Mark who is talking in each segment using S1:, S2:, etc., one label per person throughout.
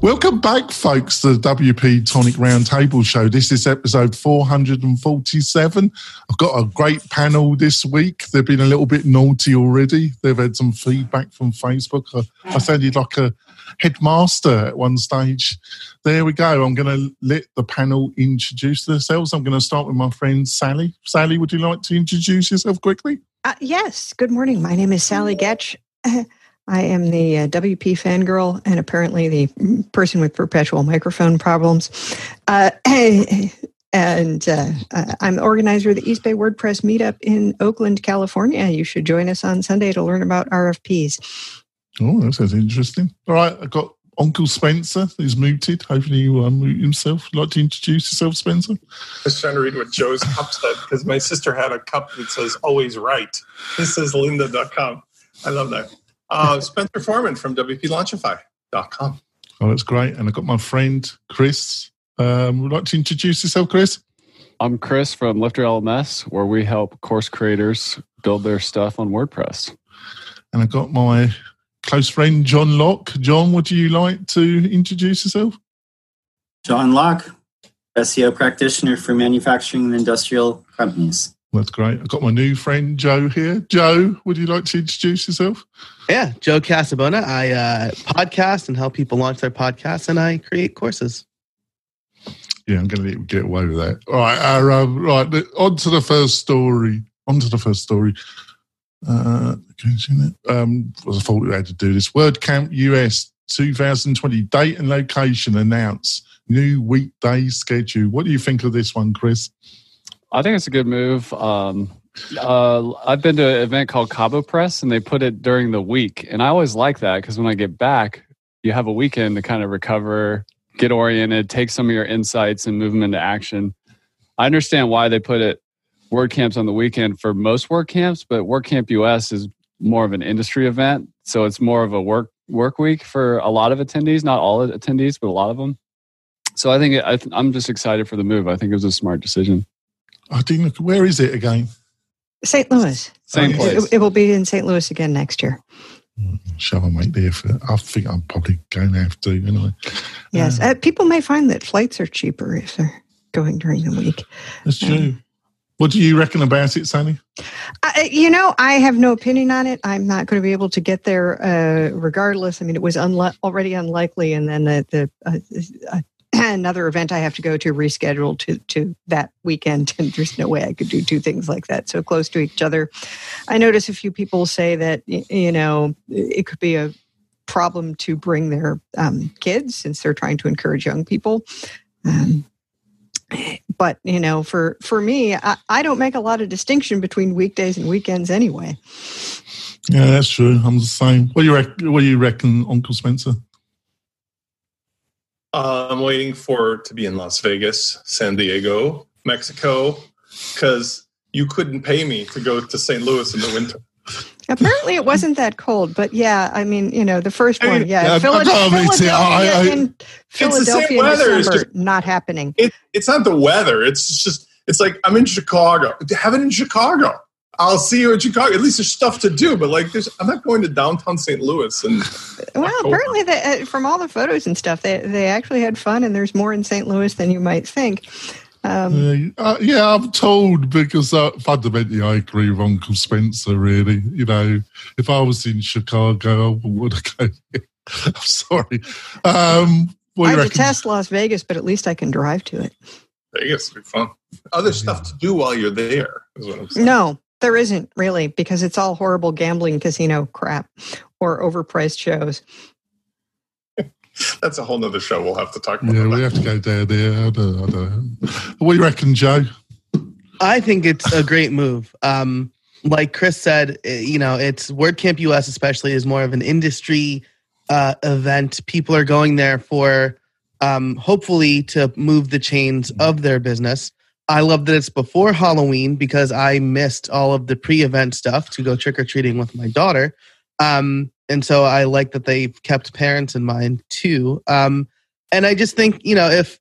S1: Welcome back, folks, to the WP Tonic Roundtable Show. This is episode 447. I've got a great panel this week. They've been a little bit naughty already. They've had some feedback from Facebook. I, sounded like a headmaster at one stage. There we go. I'm going to let the panel introduce themselves. I'm going to start with my friend Sally. Sally, would you like to introduce yourself quickly?
S2: Uh, yes. Good morning. My name is Sally Goetsch. I am the uh, WP fangirl and apparently the person with perpetual microphone problems. Uh, and uh, I'm the organizer of the East Bay WordPress meetup in Oakland, California. You should join us on Sunday to learn about RFPs.
S1: Oh, that sounds interesting. All right, I've got Uncle Spencer who's muted. Hopefully, you unmute himself. Would like to introduce yourself, Spencer?
S3: I was trying to read what Joe's cup said because my sister had a cup that says always right. This says lynda.com. I love that. Uh, Spencer Forman from WPLaunchify.com.
S1: Oh, that's great. And I've got my friend Chris. Um, would like to introduce yourself, Chris?
S4: I'm Chris from LifterLMS, where we help course creators build their stuff on WordPress.
S1: And I've got my close friend John Locke. John, would you like to introduce yourself?
S5: John Locke, SEO practitioner for manufacturing and industrial companies.
S1: That's great. I've got my new friend Joe here. Joe, would you like to introduce yourself?
S6: Yeah, Joe Casabona. I uh, podcast and help people launch their podcasts, and I create courses.
S1: Yeah, I'm going to get away with that. All right, uh, um, right. On to the first story. On to the first story. Uh, can you see that? um, I thought we had to do this. WordCamp US 2020 date and location announced. New weekday schedule. What do you think of this one, Chris?
S4: I think it's a good move. Um, uh, I've been to an event called CaboPress, and they put it during the week, and I always like that because when I get back, you have a weekend to kind of recover, get oriented, take some of your insights, and move them into action. I understand why they put it WordCamps on the weekend for most WordCamps, but WordCamp US is more of an industry event, so it's more of a work work week for a lot of attendees. Not all attendees, but a lot of them. So I think I am just excited for the move. I think it was a smart decision.
S1: I didn't. Where is it again?
S2: St. Louis.
S4: Same place.
S2: It, it, will be in St. Louis again next year.
S1: Shall I make the effort? I think I'm probably going to have to, You know.
S2: Yes. Uh, uh, people may find that flights are cheaper if they're going during the week.
S1: That's true. Um, what do you reckon about it, Sandy?
S2: Uh, you know, I have no opinion on it. I'm not going to be able to get there uh, regardless. I mean, it was unli- already unlikely, and then the, the uh, uh another event I have to go to rescheduled to to that weekend, and there's no way I could do two things like that so close to each other. I notice a few people say that you know it could be a problem to bring their um, kids since they're trying to encourage young people. Um, but you know, for for me, I, I don't make a lot of distinction between weekdays and weekends anyway.
S1: Yeah, that's true. I'm the same. What do you? What do you reckon, Uncle Spencer?
S3: Uh, I'm waiting for to be in Las Vegas, San Diego, Mexico, because you couldn't pay me to go to St. Louis in the winter.
S2: Apparently, it wasn't that cold, but yeah, I mean, you know, the first one, yeah,
S1: yeah
S2: Philadelphia, Philadelphia, I, I, in Philadelphia
S3: weather.
S2: December,
S3: just,
S2: not happening.
S3: It, it's not the weather. It's just, it's like I'm in Chicago. Have it in Chicago. I'll see you in Chicago. At least there's stuff to do, but like, there's, I'm not going to downtown St. Louis. And
S2: well, October. apparently, they, uh, from all the photos and stuff, they they actually had fun, and there's more in St. Louis than you might think.
S1: Um, uh, yeah, I'm told because uh, fundamentally I agree with Uncle Spencer. Really, you know, if I was in Chicago, I would have go. I'm sorry. Um,
S2: I detest Las Vegas, but at least I can drive to it.
S3: Vegas would be fun. Other stuff to do while you're there is what I'm saying.
S2: No, there isn't really because it's all horrible gambling casino crap or overpriced shows.
S3: That's a whole nother show we'll have to talk about.
S1: Yeah, we have to go down there. I don't, I don't. What do you reckon, Joe?
S6: I think it's a great move. Um, like Chris said, eh, you know, it's WordCamp US especially is more of an industry uh, event. People are going there for um, hopefully to move the chains of their business. I love that it's before Halloween because I missed all of the pre-event stuff to go trick or treating with my daughter. Um, and so I like that they kept parents in mind too. Um, and I just think you know if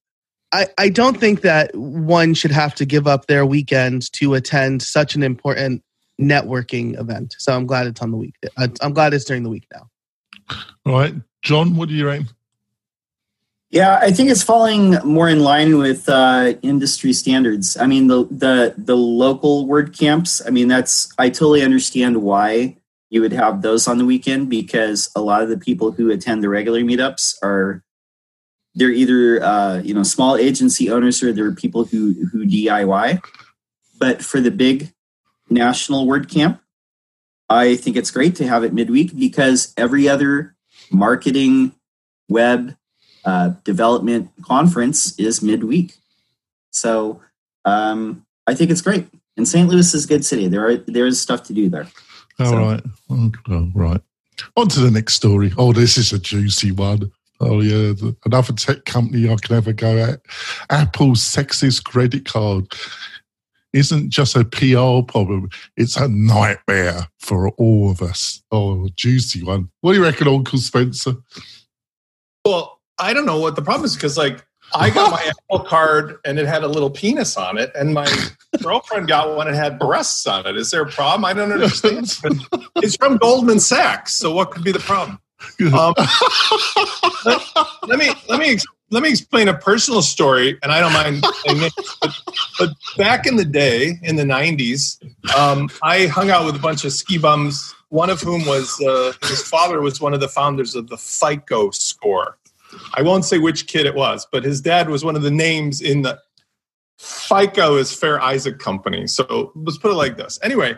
S6: I, I don't think that one should have to give up their weekend to attend such an important networking event. So I'm glad it's on the week. Uh, I'm glad it's during the week now.
S1: All right, John, what do you aim?
S5: Yeah, I think it's falling more in line with uh, industry standards. I mean, the the the local WordCamps. I mean, that's I totally understand why you would have those on the weekend because a lot of the people who attend the regular meetups are they're either uh, you know small agency owners or they're people who who DIY. But for the big national WordCamp, I think it's great to have it midweek because every other marketing, web, uh, development conference is midweek. So um, I think it's great. And St. Louis is a good city. There are there is stuff to do there.
S1: All
S5: So-
S1: right, oh, right. On to the next story. Oh, this is a juicy one. Oh yeah, the- another tech company I can have a go at. Apple's sexist credit card isn't just a PR problem; it's a nightmare for all of us. Oh, juicy one. What do you reckon, Uncle Spencer?
S3: Well, I don't know what the problem is because, like, I got my Apple card and it had a little penis on it, and my girlfriend got one and had breasts on it. Is there a problem? I don't understand. It's from Goldman Sachs, so what could be the problem? Um, let me let me let me explain a personal story, and I don't mind. it, But, but back in the day, in the '90s, um, I hung out with a bunch of ski bums. One of whom was uh, his father was one of the founders of the FICO score. I won't say which kid it was, but his dad was one of the names in the FICO is Fair Isaac Company. So let's put it like this. Anyway,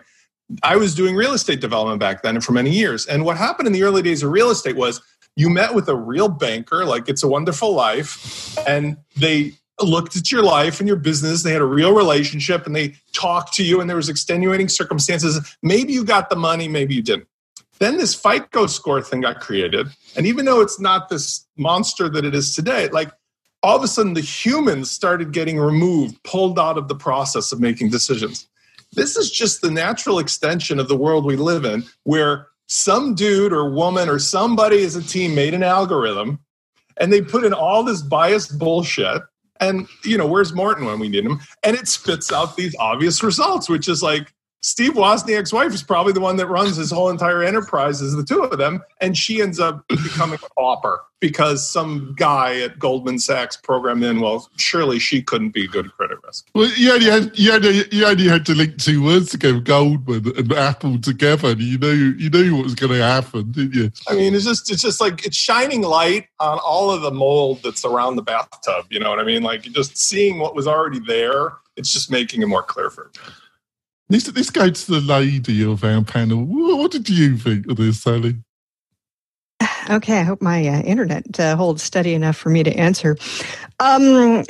S3: I was doing real estate development back then and for many years. And what happened in the early days of real estate was you met with a real banker, like it's a wonderful life, and they looked at your life and your business. They had a real relationship and they talked to you, and there was extenuating circumstances. Maybe you got the money, maybe you didn't. Then this FICO score thing got created. And even though it's not this monster that it is today, like all of a sudden the humans started getting removed, pulled out of the process of making decisions. This is just the natural extension of the world we live in, where some dude or woman or somebody as a team made an algorithm and they put in all this biased bullshit. And, you know, where's Morton when we need him? And it spits out these obvious results, which is like Steve Wozniak's wife is probably the one that runs his whole entire enterprise, is the two of them. And she ends up becoming a pauper because some guy at Goldman Sachs programmed in, well, surely she couldn't be good credit risk.
S1: Well, you only had you only, you only had to link two words together, Goldman and Apple together, and you knew you knew what was going to happen, didn't you?
S3: I mean, it's just it's just like it's shining light on all of the mold that's around the bathtub. You know what I mean? Like just seeing what was already there, it's just making it more clear for everybody.
S1: Let's, let's go to the lady of our panel. What, did you think of this, Sally?
S2: Okay, I hope my uh, internet uh, holds steady enough for me to answer. Um,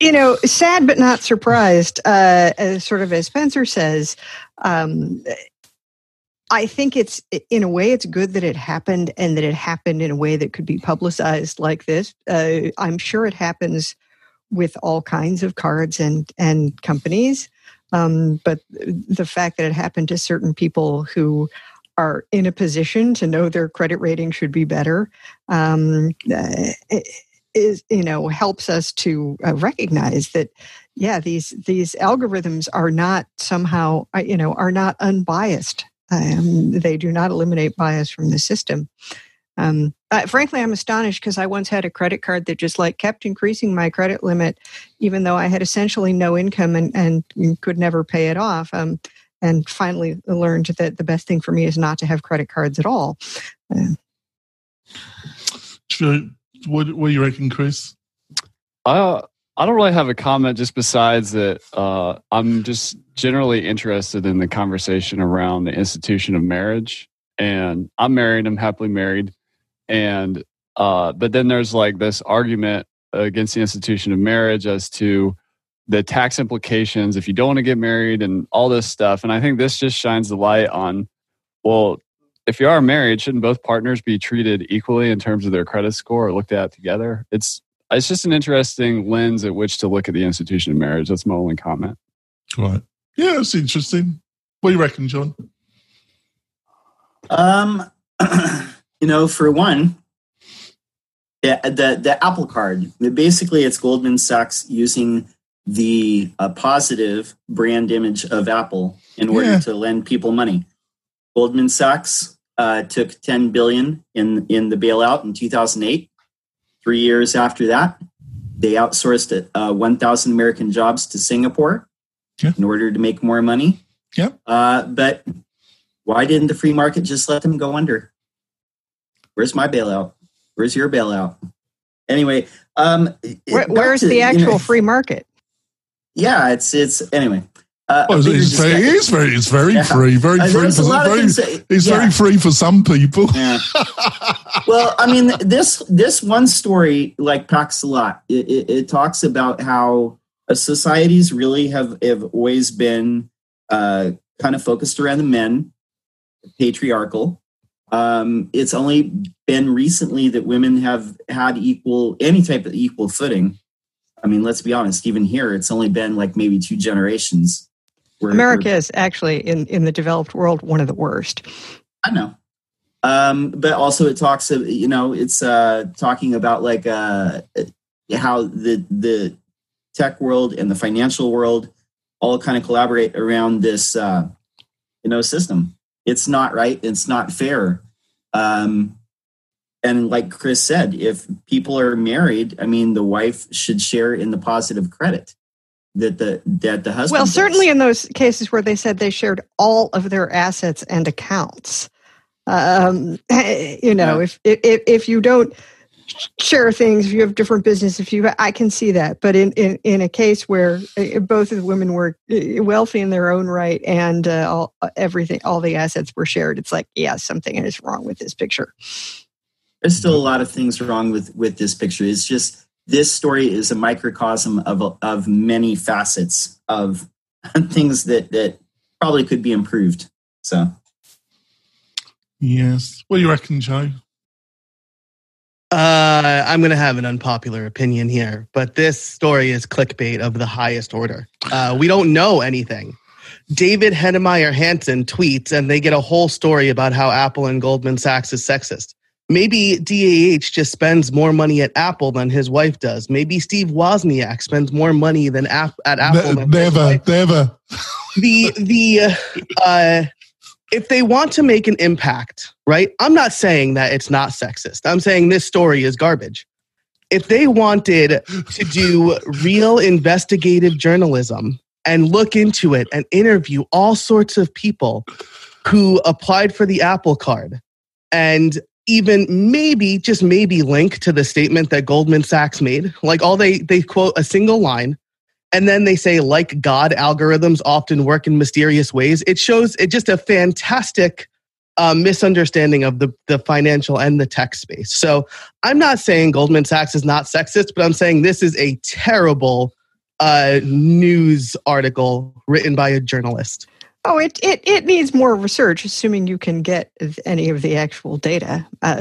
S2: you know, sad but not surprised. Uh, sort of as Spencer says, um, I think it's in a way it's good that it happened and that it happened in a way that could be publicized like this. Uh, I'm sure it happens with all kinds of cards and and companies, um, but the fact that it happened to certain people who are in a position to know their credit rating should be better um, is you know helps us to uh, recognize that yeah these these algorithms are not somehow uh, you know are not unbiased. Um, they do not eliminate bias from the system um, uh, frankly i'm astonished because i once had a credit card that just like kept increasing my credit limit even though i had essentially no income and, and could never pay it off um, and finally learned that the best thing for me is not to have credit cards at all. Uh,
S1: Sure. What, what do you reckon, Chris?
S4: I I don't really have a comment just besides that uh, I'm just generally interested in the conversation around the institution of marriage. And I'm married, I'm happily married. And uh, but then there's like this argument against the institution of marriage as to the tax implications if you don't want to get married and all this stuff. And I think this just shines the light on well, if you are married, shouldn't both partners be treated equally in terms of their credit score or looked at together? It's it's just an interesting lens at which to look at the institution of marriage. That's my only comment.
S1: Right. Yeah, it's interesting. What do you reckon, John?
S5: Um, you know, for one, the, the the Apple Card. Basically, it's Goldman Sachs using the uh, positive brand image of Apple in order
S1: Yeah.
S5: to lend people money. Goldman Sachs uh, took 10 billion in in the bailout in 2008. Three years after that, they outsourced uh, 1,000 American jobs to Singapore
S1: Yeah.
S5: in order to make more money.
S1: Yeah.
S5: Uh, but why didn't the free market just let them go under? Where's my bailout? Where's your bailout? Anyway, um,
S2: Where, where's
S5: to,
S2: the
S5: you know,
S2: actual free market?
S5: Yeah, it's it's anyway. Uh,
S1: Well, it's,
S5: bigger
S1: it's very, it
S5: discussion-
S1: is very, it's very
S5: Yeah.
S1: free, very
S5: Uh,
S1: free for
S5: a lot
S1: very,
S5: things that-
S1: It's
S5: yeah.
S1: very free for some people.
S5: Yeah. well, I mean, this this one story like packs a lot. It, it, it talks about how uh, societies really have have always been uh, kind of focused around the men, patriarchal. Um, it's only been recently that women have had equal any type of equal footing. I mean, let's be honest. Even here, it's only been like maybe two generations. where-
S2: America is actually in, in the developed world one of the worst.
S5: I know. Um, but also it talks of you know it's uh, talking about like uh, how the the tech world and the financial world all kind of collaborate around this uh, you know system. It's not right. It's not fair. Um, and like Chris said, if people are married, I mean, the wife should share in the positive credit that the that the husband.
S2: Well,
S5: does.
S2: certainly in those cases where they said they shared all of their assets and accounts. Um, you know, if, if if you don't share things, if you have different business, if you, I can see that. But in in, in a case where uh, both of the women were uh, wealthy in their own right and uh, all everything, all the assets were shared, it's like, yeah, something is wrong with this picture.
S5: there's still a lot of things wrong with with this picture it's just this story is a microcosm of of many facets of things that that probably could be improved so
S1: Yes. What do you reckon, Joe?
S6: Uh, I'm going to have an unpopular opinion here, but this story is clickbait of the highest order. Uh, we don't know anything. David Heinemeier Hansson tweets, and they get a whole story about how Apple and Goldman Sachs is sexist. Maybe DHH just spends more money at Apple than his wife does. Maybe Steve Wozniak spends more money than at Apple. Than
S1: never, never.
S6: the the uh, if they want to make an impact, right? I'm not saying that it's not sexist. I'm saying this story is garbage. If they wanted to do real investigative journalism and look into it and interview all sorts of people who applied for the Apple card and even maybe just maybe link to the statement that Goldman Sachs made like all they they quote a single line and then they say like god algorithms often work in mysterious ways. It shows it just a fantastic uh, misunderstanding of the, the financial and the tech space. So i'm not saying goldman sachs is not sexist but i'm saying this is a terrible uh, news article written by a journalist
S2: Oh, it, it, it needs more research, assuming you can get any of the actual data. Uh,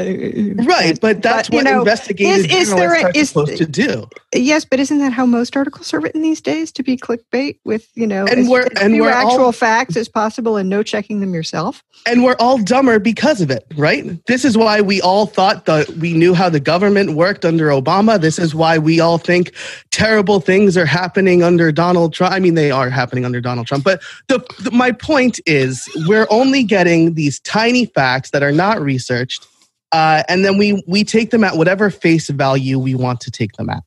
S6: right but that's
S2: But,
S6: what
S2: know,
S6: investigative
S2: is- is there
S6: journalists
S2: a-
S6: are
S2: is-
S6: supposed to do
S2: Yes, but isn't that how most articles are written these days? To be clickbait with you know
S6: And
S2: as,
S6: we're-
S2: as
S6: and
S2: few
S6: we're all-
S2: actual facts as possible and no checking them yourself.
S6: and we're all dumber because of it, right? This is why we all thought that we knew how the government worked under Obama. This is why we all think terrible things are happening under Donald Trump. I mean, they are happening under Donald Trump. But the, the my point is, we're only getting these tiny facts that are not researched, uh, and then we we take them at whatever face value we want to take them at.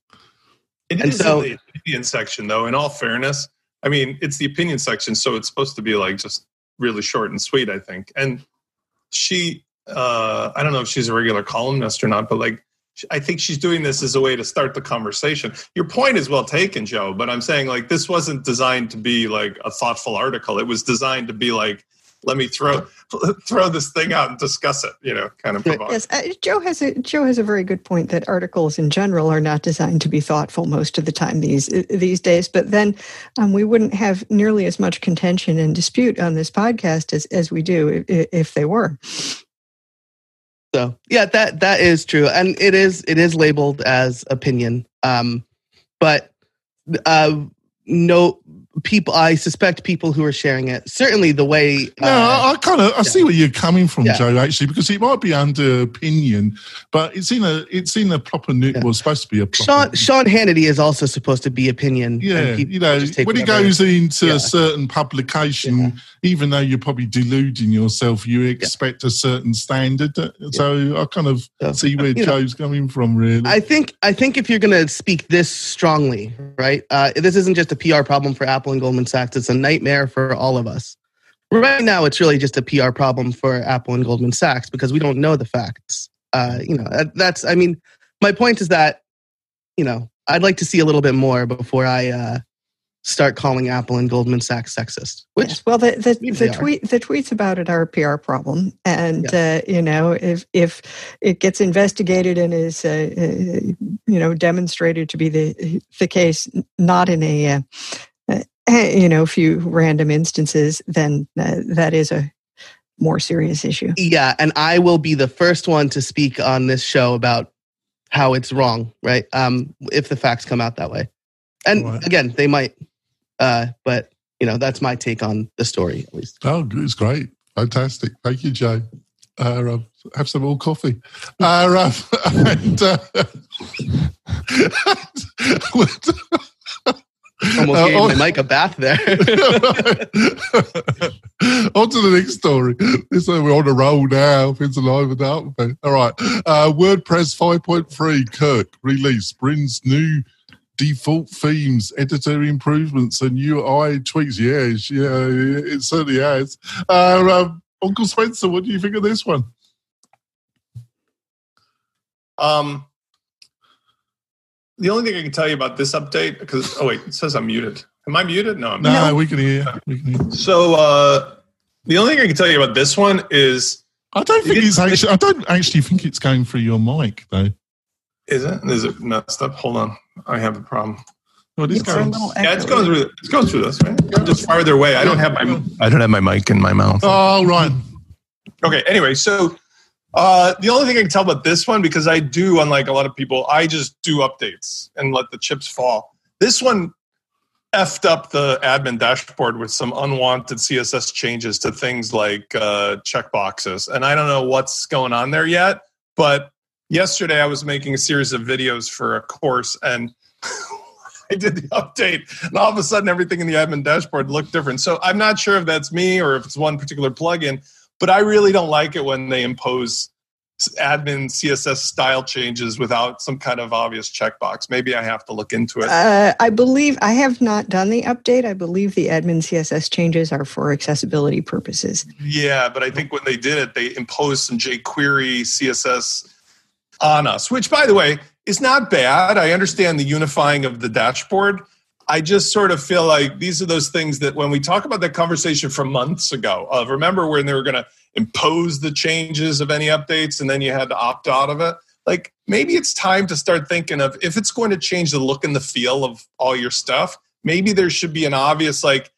S3: It
S6: And
S3: is
S6: so-
S3: in the opinion section, though. In all fairness, I mean, it's the opinion section, so it's supposed to be like just really short and sweet. I think. And she, uh, I don't know if she's a regular columnist or not, but like, I think she's doing this as a way to start the conversation. Your point is well taken, Joe. But I'm saying like this wasn't designed to be like a thoughtful article. It was designed to be like, let me throw throw this thing out and discuss it. You know, kind of. Provoke.
S2: Yes, uh, Joe has a Joe has a very good point that articles in general are not designed to be thoughtful most of the time these uh, these days. But then um, we wouldn't have nearly as much contention and dispute on this podcast as as we do if, if they were.
S6: So yeah, that that is true, and it is it is labeled as opinion. Um, but uh, no people. I suspect people who are sharing it. Certainly, the way.
S1: No,
S6: uh,
S1: I, I kind of I
S6: yeah.
S1: see where you're coming from,
S6: Yeah.
S1: Joe. Actually, because it might be under opinion, but it's in a it's in a proper new.
S6: Yeah.
S1: Well, supposed to be a proper,
S6: Sean Sean Hannity is also supposed to be opinion.
S1: Yeah, you know, when it
S6: whatever-
S1: goes into
S6: Yeah.
S1: a certain publication, even though you're probably deluding yourself, you expect a certain standard. So I kind of
S6: So,
S1: see where
S6: you know,
S1: Joe's coming from, really.
S6: I think I think if you're going to speak this strongly, right? Uh, this isn't just a PR problem for Apple and Goldman Sachs. It's a nightmare for all of us. Right now, it's really just a PR problem for Apple and Goldman Sachs because we don't know the facts. Uh, you know, that's. I mean, my point is that you know I'd like to see a little bit more before I uh, start calling Apple and Goldman Sachs sexist. Which
S2: Yes, well, the the, the tweet the tweets about it are a PR problem, and uh, you know if if it gets investigated and is uh, uh, you know demonstrated to be the the case, not in a uh, you know a few random instances, then uh, that is a more serious issue.
S6: Yeah, and I will be the first one to speak on this show about how it's wrong, right? Um, if the facts come out that way, and
S1: Right.
S6: again, they might, uh, but you know, that's my take on the story, at least.
S1: Oh, it's great. Fantastic. Thank you, Jay. Uh, um, have some more coffee. Uh, um, and, uh,
S6: Almost
S1: Uh,
S6: gave my mic a bath there.
S1: on to the next story. This, we're on a roll now. Things alive livened up. All right. Uh, WordPress 5.3 Kirk release brings new default themes, editor improvements, and UI tweaks. Yes, yeah, it certainly has. Uh, um, Uncle Spencer, what do you think of this one?
S3: Um, the only thing I can tell you about this update, because oh wait, it says I'm muted. Am I muted? No, I'm
S1: No,
S3: not.
S1: we can hear. We can hear.
S3: So uh, the only thing I can tell you about this one is
S1: I don't think
S3: It-
S1: it's actually. I don't actually think it's going through your mic though.
S3: is it is it messed up? Hold on, I have a problem.
S1: Well, it's
S2: It's
S1: going.
S3: Yeah, it's going through. It's going through this. Right? Just farther away. I don't have my. I don't have my mic in my mouth.
S1: Oh right.
S3: Okay. Anyway, so uh, the only thing I can tell about this one, because I do, unlike a lot of people, I just do updates and let the chips fall. This one effed up the admin dashboard with some unwanted CSS changes to things like uh, checkboxes, and I don't know what's going on there yet. But yesterday, I was making a series of videos for a course, and I did the update, and all of a sudden, everything in the admin dashboard looked different. So I'm not sure if that's me or if it's one particular plugin but I really don't like it when they impose admin CSS style changes without some kind of obvious checkbox. Maybe I have to look into it.
S2: Uh, I believe I have not done the update. I believe the admin CSS changes are for accessibility purposes.
S3: yeah, but I think when they did it, they imposed some jQuery CSS on us, which, by the way, is not bad. I understand the unifying of the dashboard. I just sort of feel like these are those things that when we talk about that conversation from months ago, of remember when they were going to impose the changes of any updates and then you had to opt out of it? Like maybe it's time to start thinking of if it's going to change the look and the feel of all your stuff, maybe there should be an obvious, like,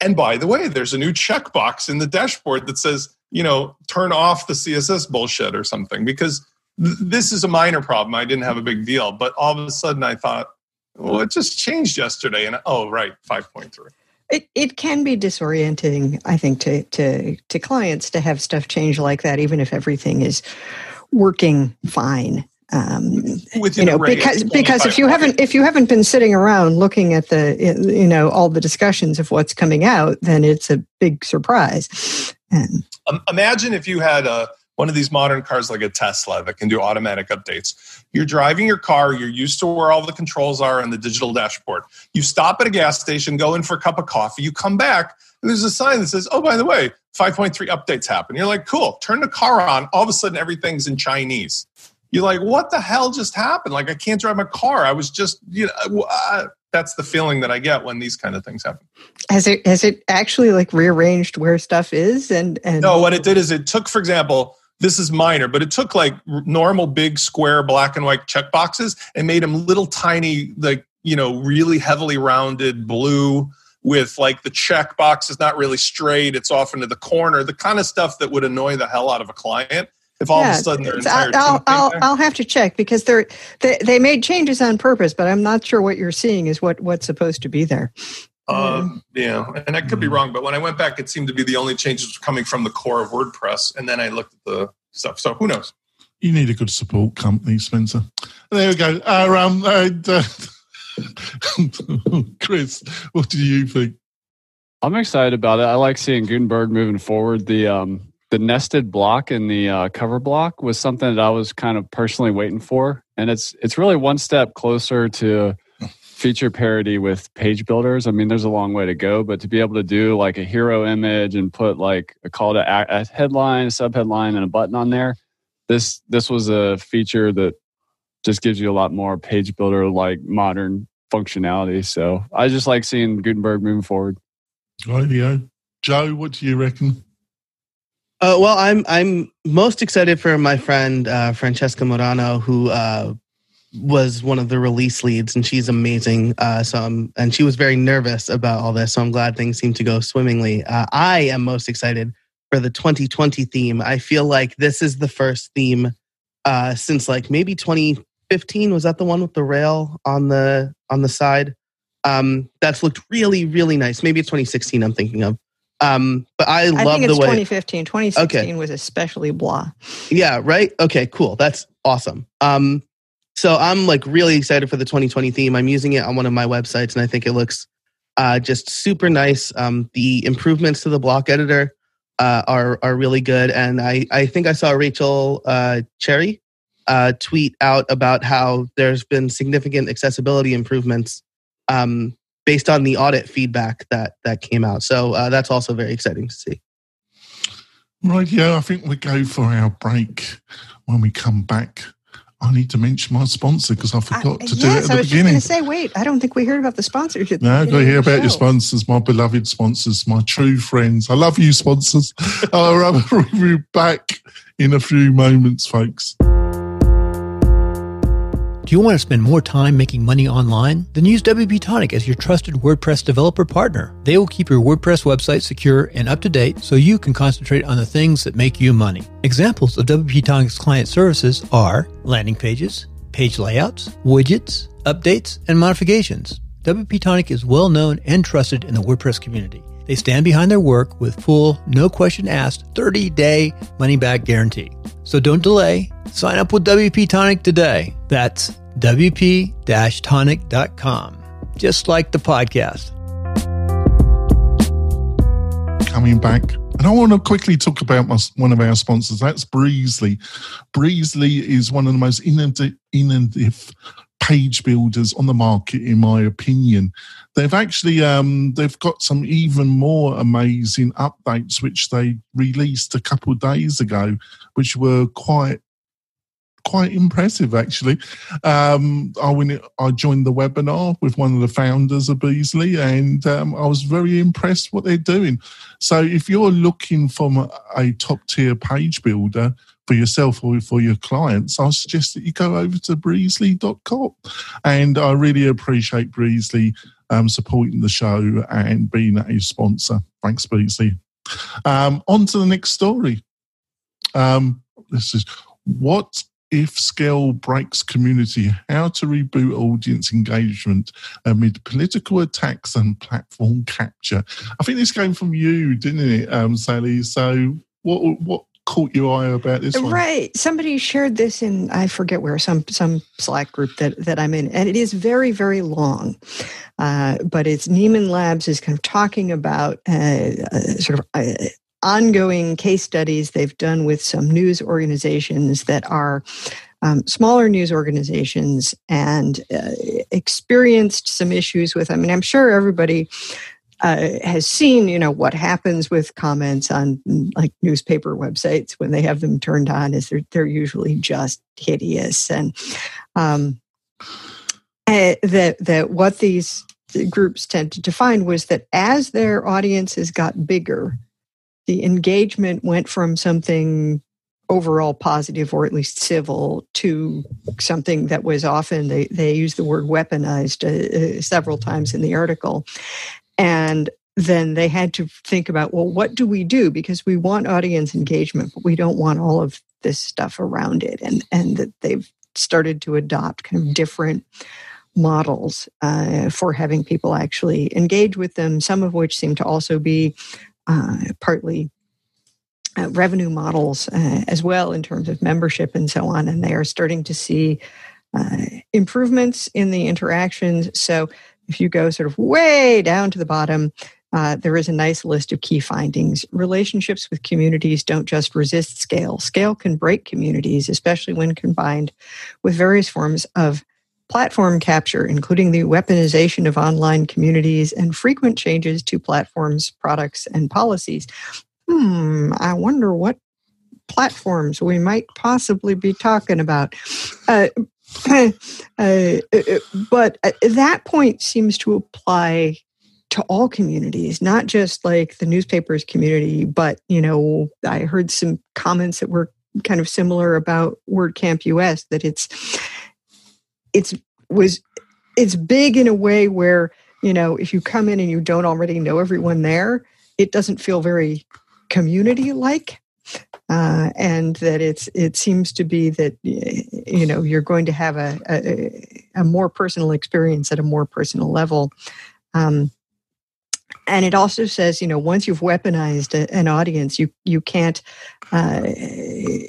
S3: and by the way, there's a new checkbox in the dashboard that says, you know, turn off the CSS bullshit or something because th- this is a minor problem. I didn't have a big deal, but all of a sudden I thought, well, it just changed yesterday, and oh, right, five point three.
S2: It it can be disorienting, I think, to to to clients to have stuff change like that, even if everything is working fine. Um, you know, because because if you haven't if you haven't been sitting around looking at the you know all the discussions of what's coming out, then it's a big surprise. And
S3: Um, imagine if you had a one of these modern cars like a Tesla that can do automatic updates. You're driving your car, you're used to where all the controls are on the digital dashboard. You stop at a gas station, go in for a cup of coffee, you come back, and there's a sign that says, "Oh, by the way, 5.3 updates happen." You're like, "Cool." Turn the car on, all of a sudden everything's in Chinese. You're like, "What the hell just happened?" Like I can't drive my car. I was just, you know, uh, that's the feeling that I get when these kind of things happen.
S2: has it has it actually like rearranged where stuff is and and
S3: No, what it did is it took, for example, this is minor, but it took like normal big square black and white check boxes and made them little tiny, like, you know, really heavily rounded blue with like the checkbox is not really straight. It's off into the corner, the kind of stuff that would annoy the hell out of a client. If all
S2: Yeah,
S3: of a sudden their
S2: it's-
S3: entire
S2: I'll, I'll. I'll have to check because they're, they they made changes on purpose, but I'm not sure what you're seeing is what what's supposed to be there.
S3: Uh, yeah, and I could be wrong, but when I went back, it seemed to be the only changes coming from the core of WordPress, and then I looked at the stuff. So who knows?
S1: You need a good support company, Spencer. There we go. Uh, um, and, uh, Chris, what do you think?
S4: I'm excited about it. I like seeing Gutenberg moving forward. The um, the nested block in the uh, cover block was something that I was kind of personally waiting for, and it's it's really one step closer to feature parity with page builders. I mean, there's a long way to go, but to be able to do like a hero image and put like a call to a, a headline, a subheadline, and a button on there, this this was a feature that just gives you a lot more page builder like modern functionality. So I just like seeing Gutenberg moving forward.
S1: Radio. Joe, what do you reckon?
S6: Uh, well, I'm I'm most excited for my friend uh, Francesca Marano, who uh, was one of the release leads, and she's amazing. Uh, so, I'm, and she was very nervous about all this. So, I'm glad things seem to go swimmingly. Uh, I am most excited for the 2020 theme. I feel like this is the first theme uh, since like maybe 2015. Was that the one with the rail on the on the side? Um, that's looked really really nice. Maybe it's 2016. I'm thinking of. Um, but I,
S2: I
S6: love
S2: think
S6: the way
S2: 2015. 2016 was especially blah.
S6: yeah, right? Okay, cool. That's awesome. Um so I'm like really excited for the 2020 theme. I'm using it on one of my websites and I think it looks uh just super nice. Um the improvements to the block editor uh are are really good and I I think I saw Rachel uh Cherry uh tweet out about how there's been significant accessibility improvements um based on the audit feedback that that came out. So uh, that's also very exciting to see.
S1: Right, yeah, I think we go for our break. When we come back, I need to mention my sponsor because I forgot
S2: I-
S1: to do it at the
S2: beginning. I was
S1: beginning.
S2: going to say, wait, I don't think we heard about the sponsors.
S1: No, I've got to hear about your sponsors, my beloved sponsors, my true friends. I love you, sponsors. I'll be back in a few moments, folks.
S7: Do you want to spend more time making money online? Then use WP Tonic as your trusted WordPress developer partner. They will keep your WordPress website secure and up to date so you can concentrate on the things that make you money. Examples of WP Tonic's client services are landing pages, page layouts, widgets, updates, and modifications. WP Tonic is well known and trusted in the WordPress community. They stand behind their work with full, no question asked, 30 day money back guarantee. So don't delay. Sign up with WP Tonic today. That's WP tonic.com. Just like the podcast.
S1: coming back. And I want to quickly talk about my, one of our sponsors. That's Breezely. Breezely is one of the most innovative, innovative page builders on the market, in my opinion. They've actually um, they've got some even more amazing updates, which they released a couple of days ago, which were quite quite impressive actually. Um, I went, I joined the webinar with one of the founders of Beasley, and um, I was very impressed what they're doing. So if you're looking for a, top tier page builder for yourself or for your clients, I suggest that you go over to breezely.com. And I really appreciate Breezely um, supporting the show and being a sponsor. Thanks, Breezely. Um, on to the next story. Um, this is what if Scale breaks community, how to reboot audience engagement amid political attacks and platform capture. I think this came from you, didn't it, um, Sally? So what what caught your eye about this one?
S2: Right. Somebody shared this in I forget where some some Slack group that that I'm in, and it is very very long. Uh, but it's Nieman Labs is kind of talking about uh, uh, sort of. Ongoing case studies they've done with some news organizations that are um, smaller news organizations and uh, experienced some issues with i mean i'm sure everybody uh, has seen, you know, what happens with comments on like newspaper websites when they have them turned on is they're they're usually just hideous. And um, uh, that that what these groups tended to find was that as their audiences got bigger, the engagement went from something overall positive or at least civil to something that was often they they use the word weaponized uh, uh, several times in the article and then they had to think about well what do we do because we want audience engagement but we don't want all of this stuff around it, and and that they've started to adopt kind of different models uh, for having people actually engage with them. Some of which seem to also be partly uh, revenue models uh, as well in terms of membership and so on. And they are starting to see uh, improvements in the interactions. So if you go sort of way down to the bottom, uh, there is a nice list of key findings. Relationships with communities don't just resist scale. Scale can break communities, especially when combined with various forms of platform capture, including the weaponization of online communities and frequent changes to platforms, products, and policies. Hmm, I wonder what platforms we might possibly be talking about. Uh, uh, uh, but that point seems to apply to all communities, not just like the newspapers community, but you know, I heard some comments that were kind of similar about WordCamp US that it's it's was it's big in a way where you know if you come in and you don't already know everyone there, it doesn't feel very community like. Uh, and that it's it seems to be that you know you're going to have a, a, a more personal experience at a more personal level um, and it also says you know once you've weaponized a, an audience you you can't uh,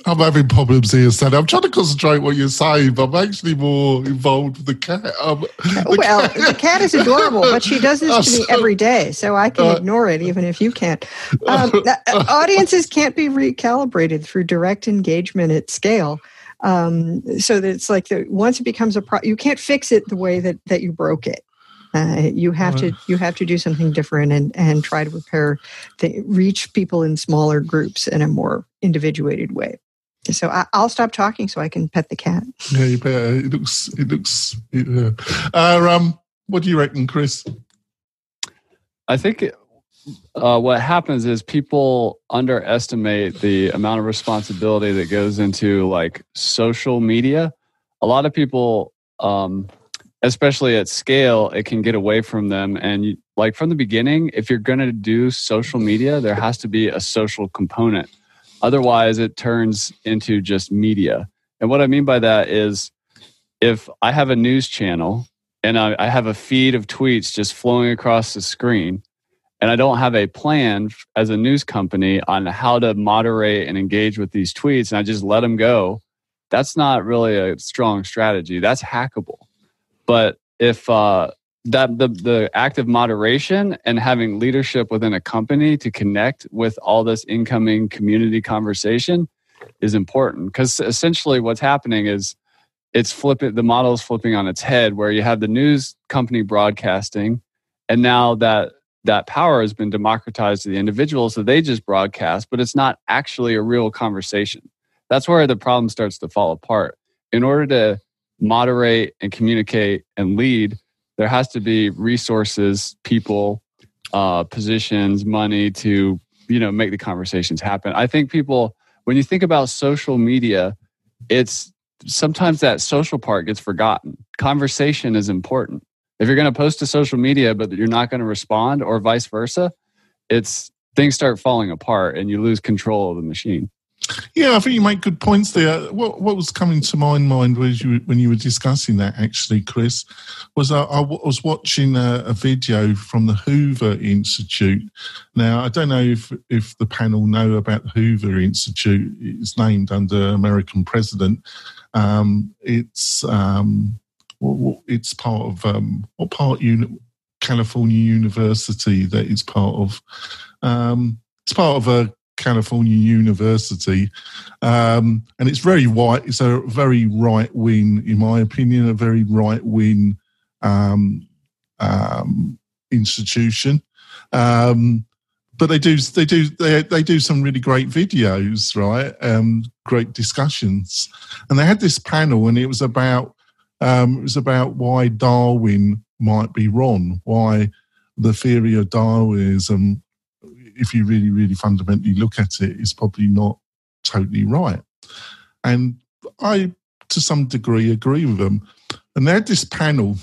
S1: i'm having problems here Sally. i'm trying to concentrate what you're saying but i'm actually more involved with the cat um,
S2: the well cat. the cat is adorable but she does this to me every day so i can uh, ignore it even if you can't um, uh, audiences can't be recalibrated through direct engagement at scale um, so that it's like the, once it becomes a pro you can't fix it the way that that you broke it uh, you have to you have to do something different and and try to prepare the, reach people in smaller groups in a more individuated way. So I, will stop talking so I can pet the cat.
S1: Yeah, you better. It looks it looks. Uh, uh, um, what do you reckon, Chris?
S4: I think uh, what happens is people underestimate the amount of responsibility that goes into like social media. A lot of people um, especially at scale, it can get away from them. And you, like from the beginning, if you're going to do social media, there has to be a social component. Otherwise, it turns into just media. And what I mean by that is if I have a news channel and I, I have a feed of tweets just flowing across the screen, and I don't have a plan as a news company on how to moderate and engage with these tweets, and I just let them go, that's not really a strong strategy. That's hackable. But if uh, that the the act of moderation and having leadership within a company to connect with all this incoming community conversation is important. Because essentially what's happening is it's flipping the model is flipping on its head where you have the news company broadcasting and now that that power has been democratized to the individual so they just broadcast but it's not actually a real conversation. That's where the problem starts to fall apart. In order to moderate and communicate and lead, there has to be resources, people, uh, positions, money to you know make the conversations happen. I think people, when you think about social media, it's sometimes that social part gets forgotten. Conversation is important. If you're going to post to social media but you're not going to respond, or vice versa, it's things start falling apart and you lose control of the machine.
S1: Yeah, I think you make good points there. What what was coming to my mind was you when you were discussing that actually, Chris, was I, I was watching a, a, video from the Hoover Institute. Now I don't know if if the panel know about the Hoover Institute. It's named under American president. Um, it's um, it's part of um, what part uni- California University that is part of. Um, it's part of a California University, um, and it's very white. It's a very right wing, in my opinion, a very right wing um, um, institution. Um, but they do they do they, they do some really great videos, right? Um, great discussions, and they had this panel, and it was about um, it was about why Darwin might be wrong, why the theory of Darwinism if you really, really fundamentally look at it, is probably not totally right. And I, to some degree, agree with them. And they had this panel,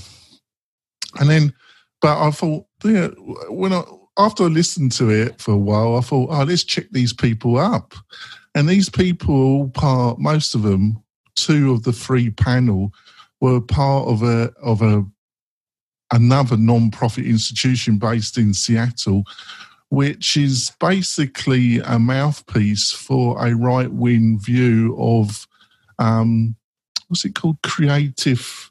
S1: and then, but I thought, yeah, when I after I listened to it for a while, I thought, oh, let's check these people up. And these people, all part, most of them, two of the three panel, were part of a of a another non-profit institution based in Seattle, which is basically a mouthpiece for a right-wing view of um, what's it called, creative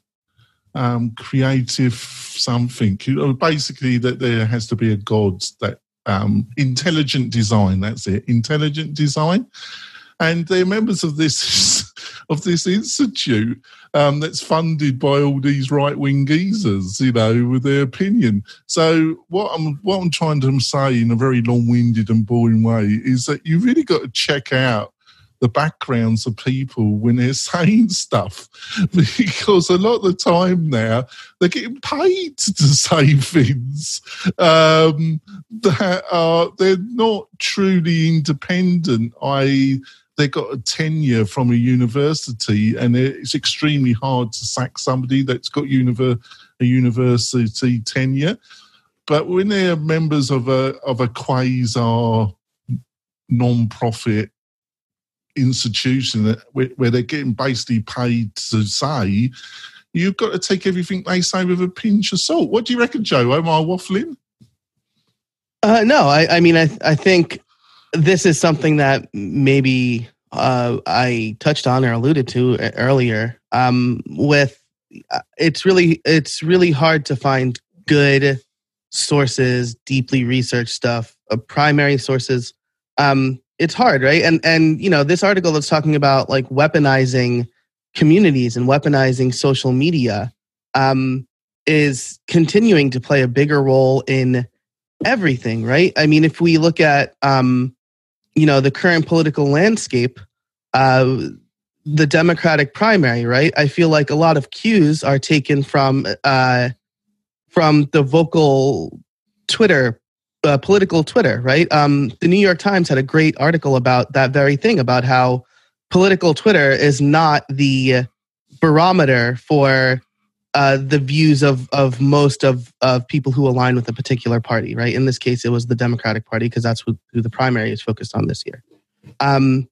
S1: um, creative something. Basically, that there has to be a god that um, intelligent design. That's it, intelligent design, and they're members of this of this institute um, that's funded by all these right wing geezers, you know, with their opinion. So what I'm what I'm trying to say in a very long winded and boring way is that you really got to check out the backgrounds of people when they're saying stuff because a lot of the time now they're getting paid to say things um, that are they're not truly independent. I they got a tenure from a university, and it's extremely hard to sack somebody that's got univer- a university tenure. But when they're members of a of a quasar non-profit institution that, where, where they're getting basically paid to say, you've got to take everything they say with a pinch of salt. What do you reckon, Joe? Am I waffling?
S6: Uh, no, I, I mean, I, I think this is something that maybe uh, I touched on or alluded to earlier. Um, with uh, it's really it's really hard to find good sources, deeply researched stuff, uh, primary sources. Um, it's hard, right? And and you know, this article that's talking about like weaponizing communities and weaponizing social media um, is continuing to play a bigger role in everything, right? I mean, if we look at um, you know the current political landscape, uh, the Democratic primary, right? I feel like a lot of cues are taken from uh, from the vocal Twitter uh, political Twitter, right? Um, the New York Times had a great article about that very thing about how political Twitter is not the barometer for uh, the views of of most of of people who align with a particular party, right? In this case, it was the Democratic Party because that's who, who, the primary is focused on this year. Um,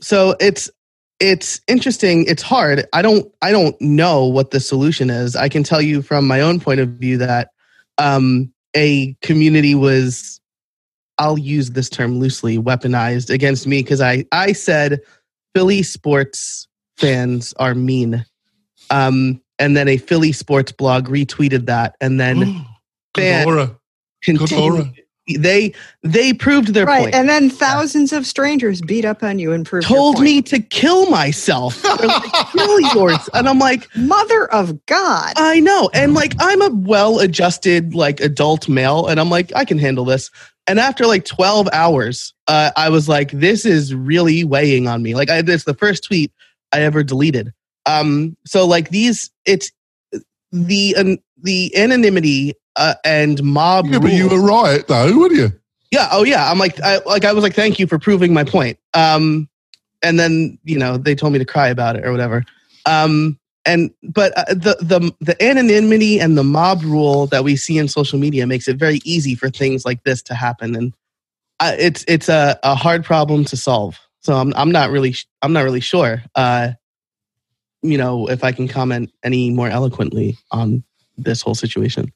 S6: so it's it's interesting. It's hard. I don't I don't know what the solution is. I can tell you from my own point of view that um, a community was I'll use this term loosely weaponized against me because I I said Philly sports fans are mean. Um, and then a Philly sports blog retweeted that, and then
S1: fans
S6: continued, they they proved their
S2: right,
S6: point.
S2: and then thousands of strangers beat up on you and proved
S6: told me to kill myself. like, kill yours, and I'm like,
S2: mother of God.
S6: I know, and like I'm a well-adjusted like adult male, and I'm like I can handle this. And after like 12 hours, uh, I was like, this is really weighing on me. Like I, this the first tweet I ever deleted. Um, so like these, it's the uh, the anonymity uh, and mob.
S1: Yeah, but you were right though, were you?
S6: Yeah. Oh, yeah. I'm like, I, like I was like, thank you for proving my point. Um, and then you know they told me to cry about it or whatever. Um, and but uh, the the the anonymity and the mob rule that we see in social media makes it very easy for things like this to happen, and uh, it's it's a, a hard problem to solve. So I'm I'm not really I'm not really sure. Uh, you know, if I can comment any more eloquently on this whole situation.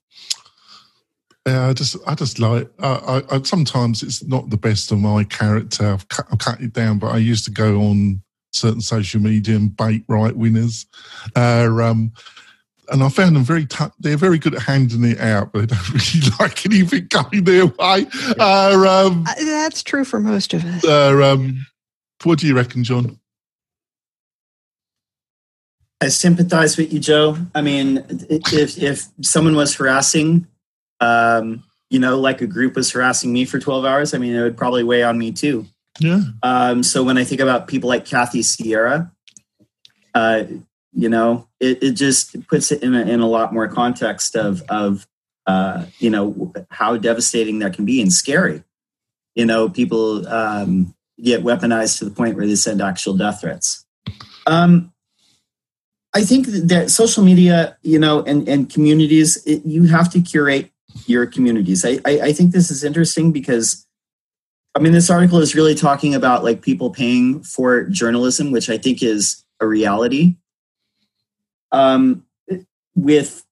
S1: Yeah, I just, I just like. I, I, sometimes it's not the best of my character. I've cut, I've cut, it down, but I used to go on certain social media and bait right winners. Uh, um, and I found them very. T- they're very good at handing it out, but they don't really like anything going their way. Uh, um,
S2: uh, That's true for most of us.
S1: Uh, um, what do you reckon, John?
S5: I sympathize with you, Joe. I mean, if if someone was harassing, um, you know, like a group was harassing me for twelve hours, I mean, it would probably weigh on me too.
S1: Yeah.
S5: Um, so when I think about people like Kathy Sierra, uh, you know, it, it just puts it in a, in a lot more context of of uh, you know how devastating that can be and scary. You know, people um, get weaponized to the point where they send actual death threats. Um, I think that social media, you know, and, and communities, it, you have to curate your communities. I, I, I think this is interesting because I mean this article is really talking about like people paying for journalism, which I think is a reality. Um, with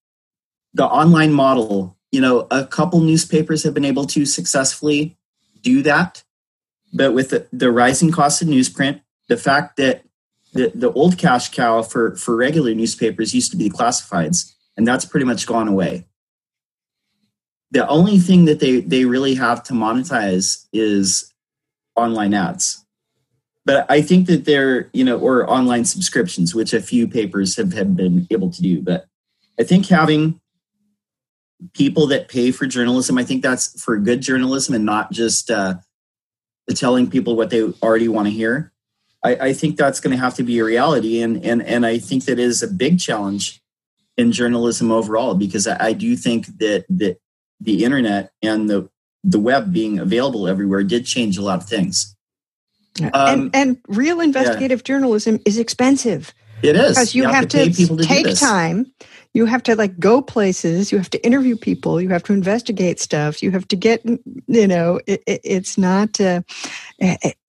S5: the online model, you know, a couple newspapers have been able to successfully do that. But with the, the rising cost of newsprint, the fact that the, the old cash cow for, for regular newspapers used to be classifieds, and that's pretty much gone away. The only thing that they, they really have to monetize is online ads. But I think that they're, you know, or online subscriptions, which a few papers have, have been able to do. But I think having people that pay for journalism, I think that's for good journalism and not just uh, telling people what they already want to hear. I, I think that's going to have to be a reality, and and and I think that is a big challenge in journalism overall because I, I do think that that the internet and the the web being available everywhere did change a lot of things.
S2: Um, and, and real investigative yeah. journalism is expensive.
S5: It is
S2: because you, you have, have, to, to take time you have to like go places. You have to interview people. You have to investigate stuff. You have to get you know it, it, it's not uh,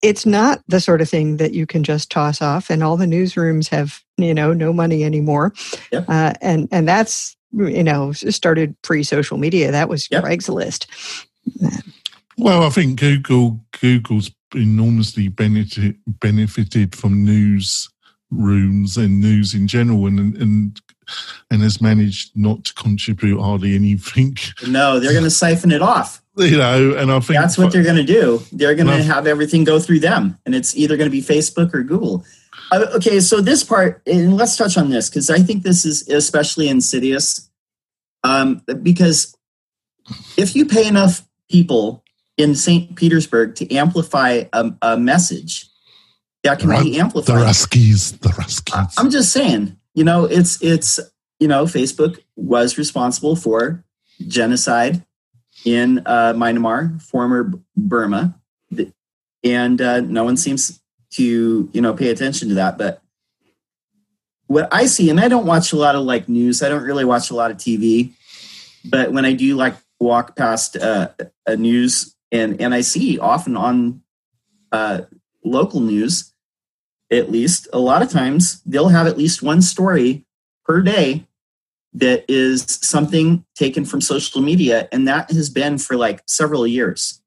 S2: it's not the sort of thing that you can just toss off and all the newsrooms have you know no money anymore. Yep. uh, and and that's you know started pre-social media. That was yep. craigslist.
S1: Well i think google google's enormously benefited benefited from news rooms and news in general and and and has managed not to contribute hardly anything.
S5: No, they're going to siphon it off.
S1: You know, and I think
S5: that's what they're going to do. They're going to have everything go through them, and it's either going to be Facebook or Google. Uh, okay, so this part, and let's touch on this because I think this is especially insidious. Um, because if you pay enough people in St. Petersburg to amplify a, a message that can be amplified,
S1: the Ruskies, the Ruskies.
S5: I'm just saying, you know, it's it's you know, Facebook was responsible for genocide in uh, Myanmar, former Burma, and uh, no one seems to you know pay attention to that. But what I see, and I don't watch a lot of like news. I don't really watch a lot of TV, but when I do like walk past uh, a news and and I see often on uh, local news at least, a lot of times they'll have at least one story per day that is something taken from social media. And that has been for like several years.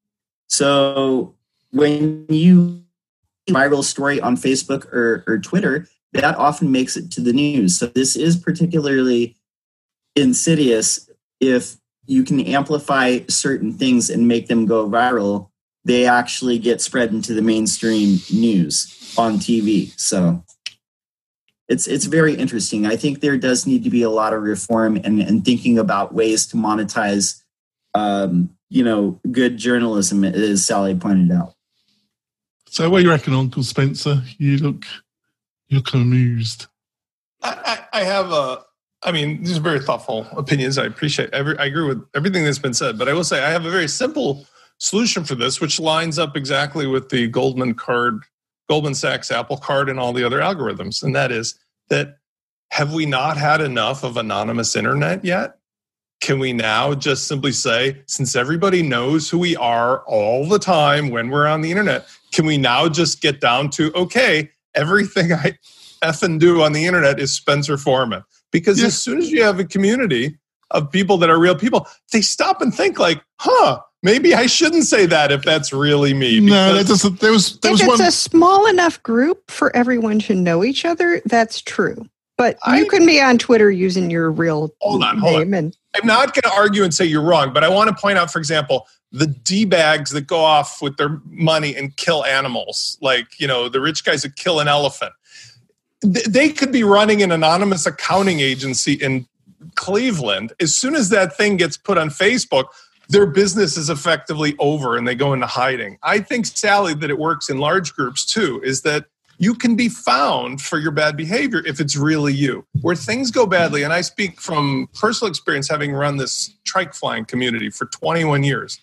S5: So when you viral story on Facebook or, or Twitter, that often makes it to the news. So this is particularly insidious if you can amplify certain things and make them go viral they actually get spread into the mainstream news on TV. So it's it's very interesting. I think there does need to be a lot of reform and, and thinking about ways to monetize um, you know, good journalism, as Sally pointed out.
S1: So what do you reckon, Uncle Spencer? You look you look amused.
S3: I, I, I have a I mean, these are very thoughtful opinions. I appreciate every I agree with everything that's been said, but I will say I have a very simple solution for this, which lines up exactly with the Goldman card, Goldman Sachs Apple card, and all the other algorithms. And that is that have we not had enough of anonymous internet yet? Can we now just simply say, since everybody knows who we are all the time when we're on the internet, can we now just get down to, okay, everything I effing do on the internet is Spencer Forman? Because yeah. as soon as you have a community of people that are real people, they stop and think like, huh, maybe I shouldn't say that if that's really me.
S1: No, that doesn't. There was there
S2: if
S1: was
S2: it's
S1: one,
S2: a small enough group for everyone to know each other, that's true. But I, you can be on Twitter using your real hold on, hold name. On. And
S3: I'm not going to argue and say you're wrong, but I want to point out, for example, the d bags that go off with their money and kill animals, like you know the rich guys that kill an elephant. They could be running an anonymous accounting agency in Cleveland. As soon as that thing gets put on Facebook, their business is effectively over and they go into hiding. I think, Sally, that it works in large groups too, is that you can be found for your bad behavior if it's really you. Where things go badly, and I speak from personal experience having run this trike flying community for 21 years,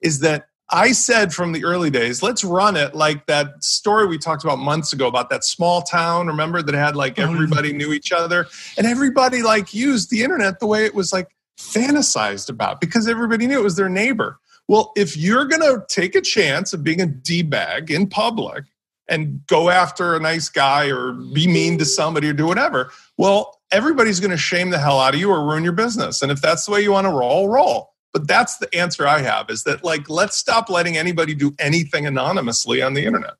S3: is that I said from the early days, let's run it like that story we talked about months ago about that small town, remember that had like oh, everybody knew each other and everybody like used the internet the way it was like fantasized about because everybody knew it was their neighbor. Well, if you're going to take a chance of being a D bag in public and go after a nice guy or be mean to somebody or do whatever, well, everybody's going to shame the hell out of you or ruin your business. And if that's the way you want to roll, roll. But that's the answer I have is that, like, let's stop letting anybody do anything anonymously on the internet.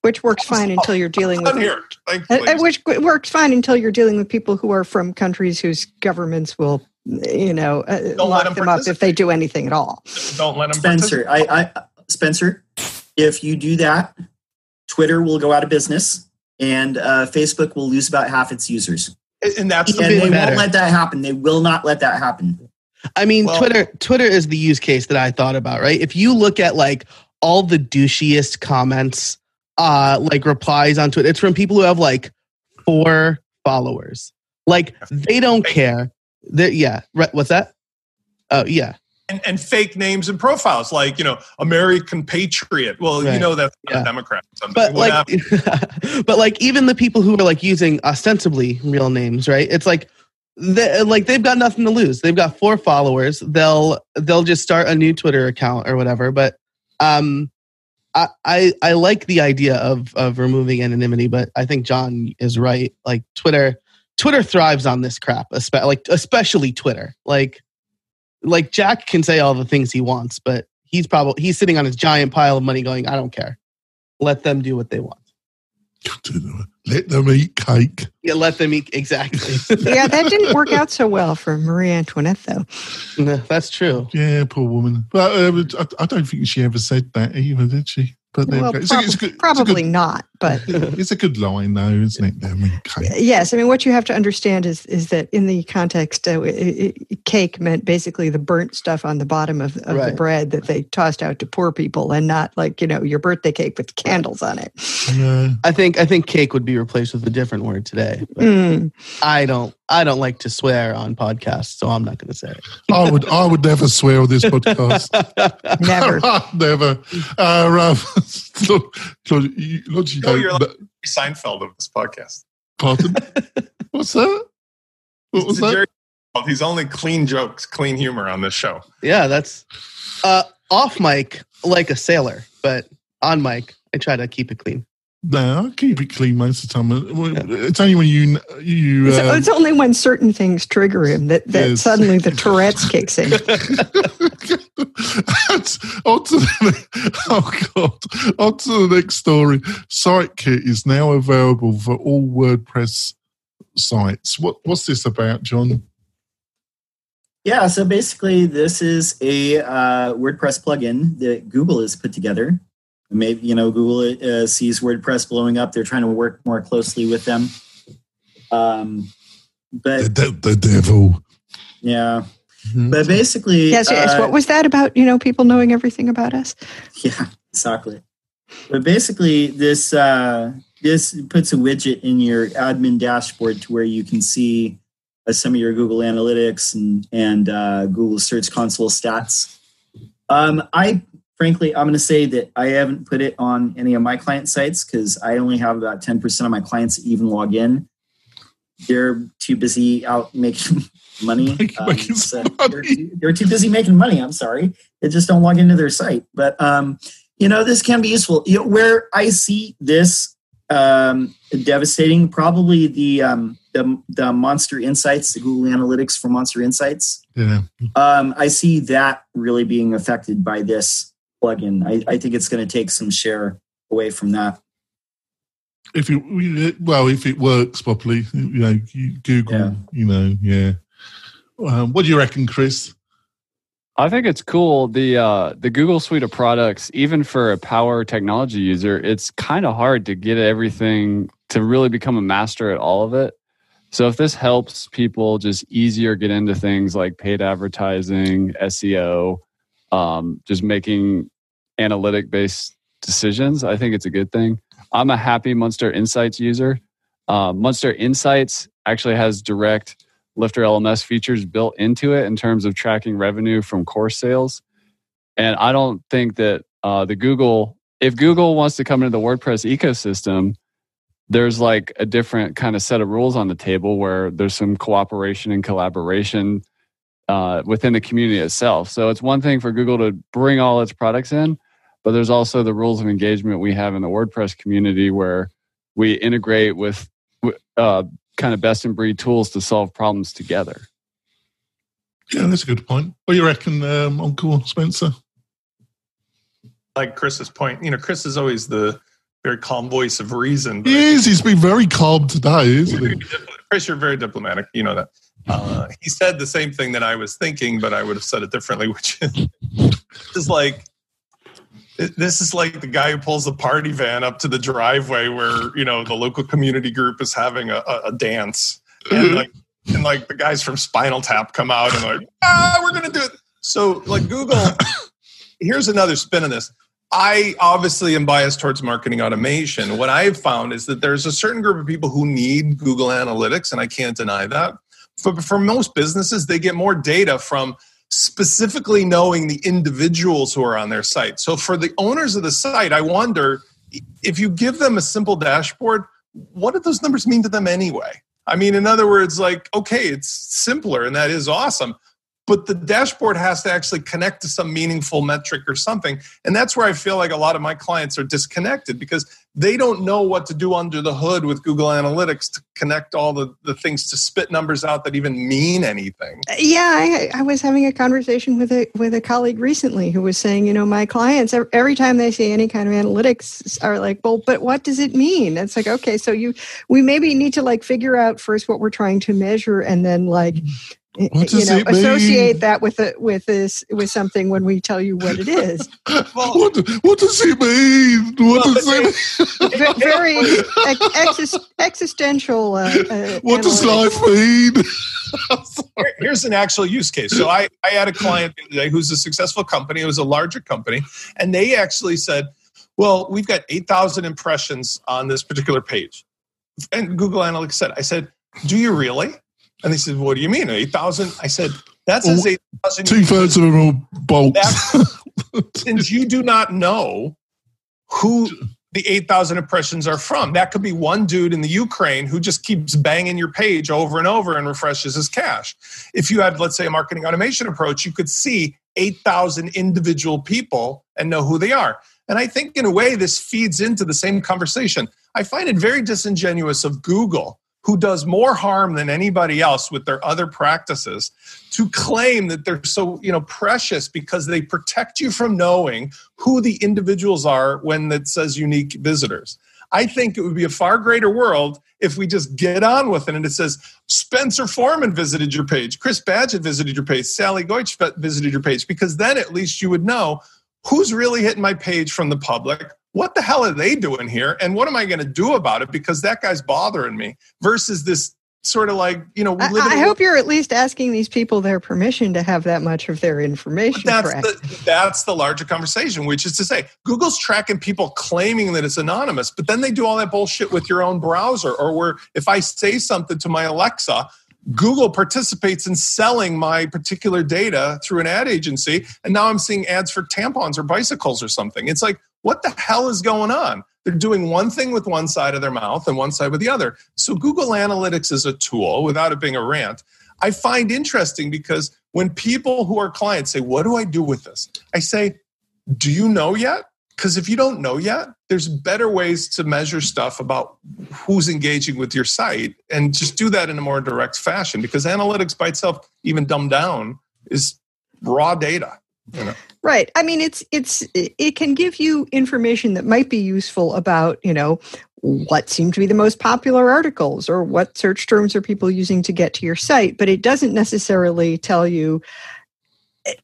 S2: Which works fine until you're dealing with.
S3: here,
S2: uh, uh, which works fine until you're dealing with people who are from countries whose governments will you know, uh, lock them, them up if they do anything at all.
S3: Don't let them.
S5: Spencer, I, I, Spencer, if you do that, Twitter will go out of business, and uh, Facebook will lose about half its users.
S3: And that's
S5: and they better. won't let that happen. They will not let that happen.
S6: I mean, well, Twitter. Twitter is the use case that I thought about. Right? If you look at like all the douchiest comments, uh, like replies on Twitter, it's from people who have like four followers. Like they don't care there, yeah. Right. What's that? Oh, yeah.
S3: And, and, fake names and profiles like you know American Patriot. Well, right. you know that's yeah. a Democrat.
S6: But like, but like even the people who are like using ostensibly real names, right? It's like they, like they've got nothing to lose. They've got four followers. They'll they'll just start a new Twitter account or whatever. But um, I, I I like the idea of of removing anonymity, but I think John is right. Like Twitter Twitter thrives on this crap, like especially Twitter. Like, like Jack can say all the things he wants, but he's probably he's sitting on his giant pile of money, going, "I don't care. Let them do what they want.
S1: Let them eat cake.
S6: Yeah, let them eat exactly.
S2: yeah, that didn't work out so well for Marie Antoinette, though.
S6: No, that's true.
S1: Yeah, poor woman. But uh, I, I don't think she ever said that either, did she?
S2: But well, prob- it's, good, probably good, not. But
S1: it's a good line, though, isn't it? I mean,
S2: cake. Yes, I mean what you have to understand is is that in the context, uh, it, it, cake meant basically the burnt stuff on the bottom of, of right. the bread that they tossed out to poor people, and not like you know your birthday cake with candles on it.
S6: Yeah. I think I think cake would be replaced with a different word today. Mm. I don't I don't like to swear on podcasts, so I'm not going to say it.
S1: I would I would never swear on this podcast.
S2: never,
S1: never. Uh, look, look, you, look, you
S3: no, you're like Seinfeld of this podcast.
S1: Pardon? What's that? What was that? Jerry,
S3: he's only clean jokes, clean humor on this show.
S6: Yeah, that's uh, off mic like a sailor, but on mic I try to keep it clean.
S1: No, I keep it clean most of the time. It's only when you you.
S2: It's, uh, it's only when certain things trigger him that, that yes. suddenly the Tourette's kicks in.
S1: on to the, oh god! On to the next story. SiteKit is now available for all WordPress sites. What what's this about, John?
S5: Yeah, so basically, this is a uh, WordPress plugin that Google has put together maybe you know google uh, sees wordpress blowing up. They're trying to work more closely with them. Um but
S1: the, the devil.
S5: Yeah. Mm-hmm. but basically
S2: yes yes. uh, what was that about you know people knowing everything about us?
S5: Yeah exactly. But basically this uh this puts a widget in your admin dashboard to where you can see uh, some of your google analytics and and uh, google search console stats. Um, I frankly, I'm going to say that I haven't put it on any of my client sites because I only have about 10% of my clients even log in. They're too busy out making money. Um, so they're, too, they're, too, busy making money. I'm sorry. They just don't log into their site. But, um, you know, this can be useful. You know, where I see this um, devastating, probably the, um, the, the Monster Insights, the Google Analytics for Monster Insights.
S1: Yeah.
S5: Um, I see that really being affected by this plugin. I, I think it's going to take some share away from that.
S1: If it well, if it works properly, you know, Google, yeah. you know, yeah. Um, what do you reckon, Chris?
S4: I think it's cool. The uh, the Google suite of products, even for a power technology user, it's kind of hard to get everything to really become a master at all of it. So if this helps people just easier get into things like paid advertising, SEO, um, just making analytic based decisions. I think it's a good thing. I'm a happy Monster Insights user. Uh, Monster Insights actually has direct LifterLMS features built into it in terms of tracking revenue from course sales. And I don't think that uh, the Google, if Google wants to come into the WordPress ecosystem, there's like a different kind of set of rules on the table where there's some cooperation and collaboration uh, within the community itself. So it's one thing for Google to bring all its products in, but there's also the rules of engagement we have in the WordPress community where we integrate with uh, kind of best in breed tools to solve problems together.
S1: Yeah, that's a good point. What do you reckon, um, Uncle Spencer?
S3: Like Chris's point, you know, Chris is always the very calm voice of reason.
S1: He is. He's been very calm today, isn't he?
S3: Chris, you're very diplomatic. You know that. Uh, he said the same thing that I was thinking, but I would have said it differently, which is like this is like the guy who pulls the party van up to the driveway where you know the local community group is having a, a dance, and like and like the guys from Spinal Tap come out and like ah, we're gonna do it. So like Google, here's another spin on this. I obviously am biased towards marketing automation. What I've found is that there's a certain group of people who need Google Analytics, and I can't deny that. But for most businesses, they get more data from specifically knowing the individuals who are on their site. So for the owners of the site, I wonder if you give them a simple dashboard, what do those numbers mean to them anyway? I mean, in other words, like, okay, it's simpler and that is awesome but the dashboard has to actually connect to some meaningful metric or something. And that's where I feel like a lot of my clients are disconnected because they don't know what to do under the hood with Google Analytics to connect all the, the things to spit numbers out that even mean anything.
S2: Yeah, I, I was having a conversation with a with a colleague recently who was saying, you know, my clients every time they see any kind of analytics are like, well, but what does it mean? It's like, okay, so you we maybe need to like figure out first what we're trying to measure and then like
S1: what
S2: you know, associate
S1: mean?
S2: that with a, with this with something when we tell you what it is.
S1: well, what, what does it mean? What well, does it
S2: mean? Very ex- existential. Uh, uh,
S1: what does life mean?
S3: Here's an actual use case. So I, I had a client today who's a successful company. It was a larger company, and they actually said, "Well, we've got eight thousand impressions on this particular page." And Google Analytics said, "I said, do you really?" And they said, What do you mean? 8,000? I said, That says 8,000.
S1: Two thirds of them are bolts.
S3: since you do not know who the 8,000 impressions are from, that could be one dude in the Ukraine who just keeps banging your page over and over and refreshes his cache. If you had, let's say, a marketing automation approach, you could see 8,000 individual people and know who they are. And I think, in a way, this feeds into the same conversation. I find it very disingenuous of Google who does more harm than anybody else with their other practices to claim that they're so you know precious because they protect you from knowing who the individuals are when it says unique visitors. I think it would be a far greater world if we just get on with it and it says spencer forman visited your page. Chris badgett visited your page. Sally goetsch visited your page because then at least you would know who's really hitting my page from the public what the hell are they doing here? And what am I going to do about it? Because that guy's bothering me versus this sort of like, you know,
S2: I, I hope you're at least asking these people their permission to have that much of their information.
S3: That's the, that's the larger conversation, which is to say, Google's tracking people claiming that it's anonymous, but then they do all that bullshit with your own browser or where if I say something to my Alexa, Google participates in selling my particular data through an ad agency, and now I'm seeing ads for tampons or bicycles or something. It's like, what the hell is going on? They're doing one thing with one side of their mouth and one side with the other. So Google Analytics is a tool without it being a rant. I find interesting because when people who are clients say, What do I do with this? I say, Do you know yet? Because if you don't know yet, there's better ways to measure stuff about who's engaging with your site and just do that in a more direct fashion because analytics by itself, even dumbed down, is raw data. You know?
S2: Right. I mean, it's it's it can give you information that might be useful about you know what seem to be the most popular articles or what search terms are people using to get to your site, but it doesn't necessarily tell you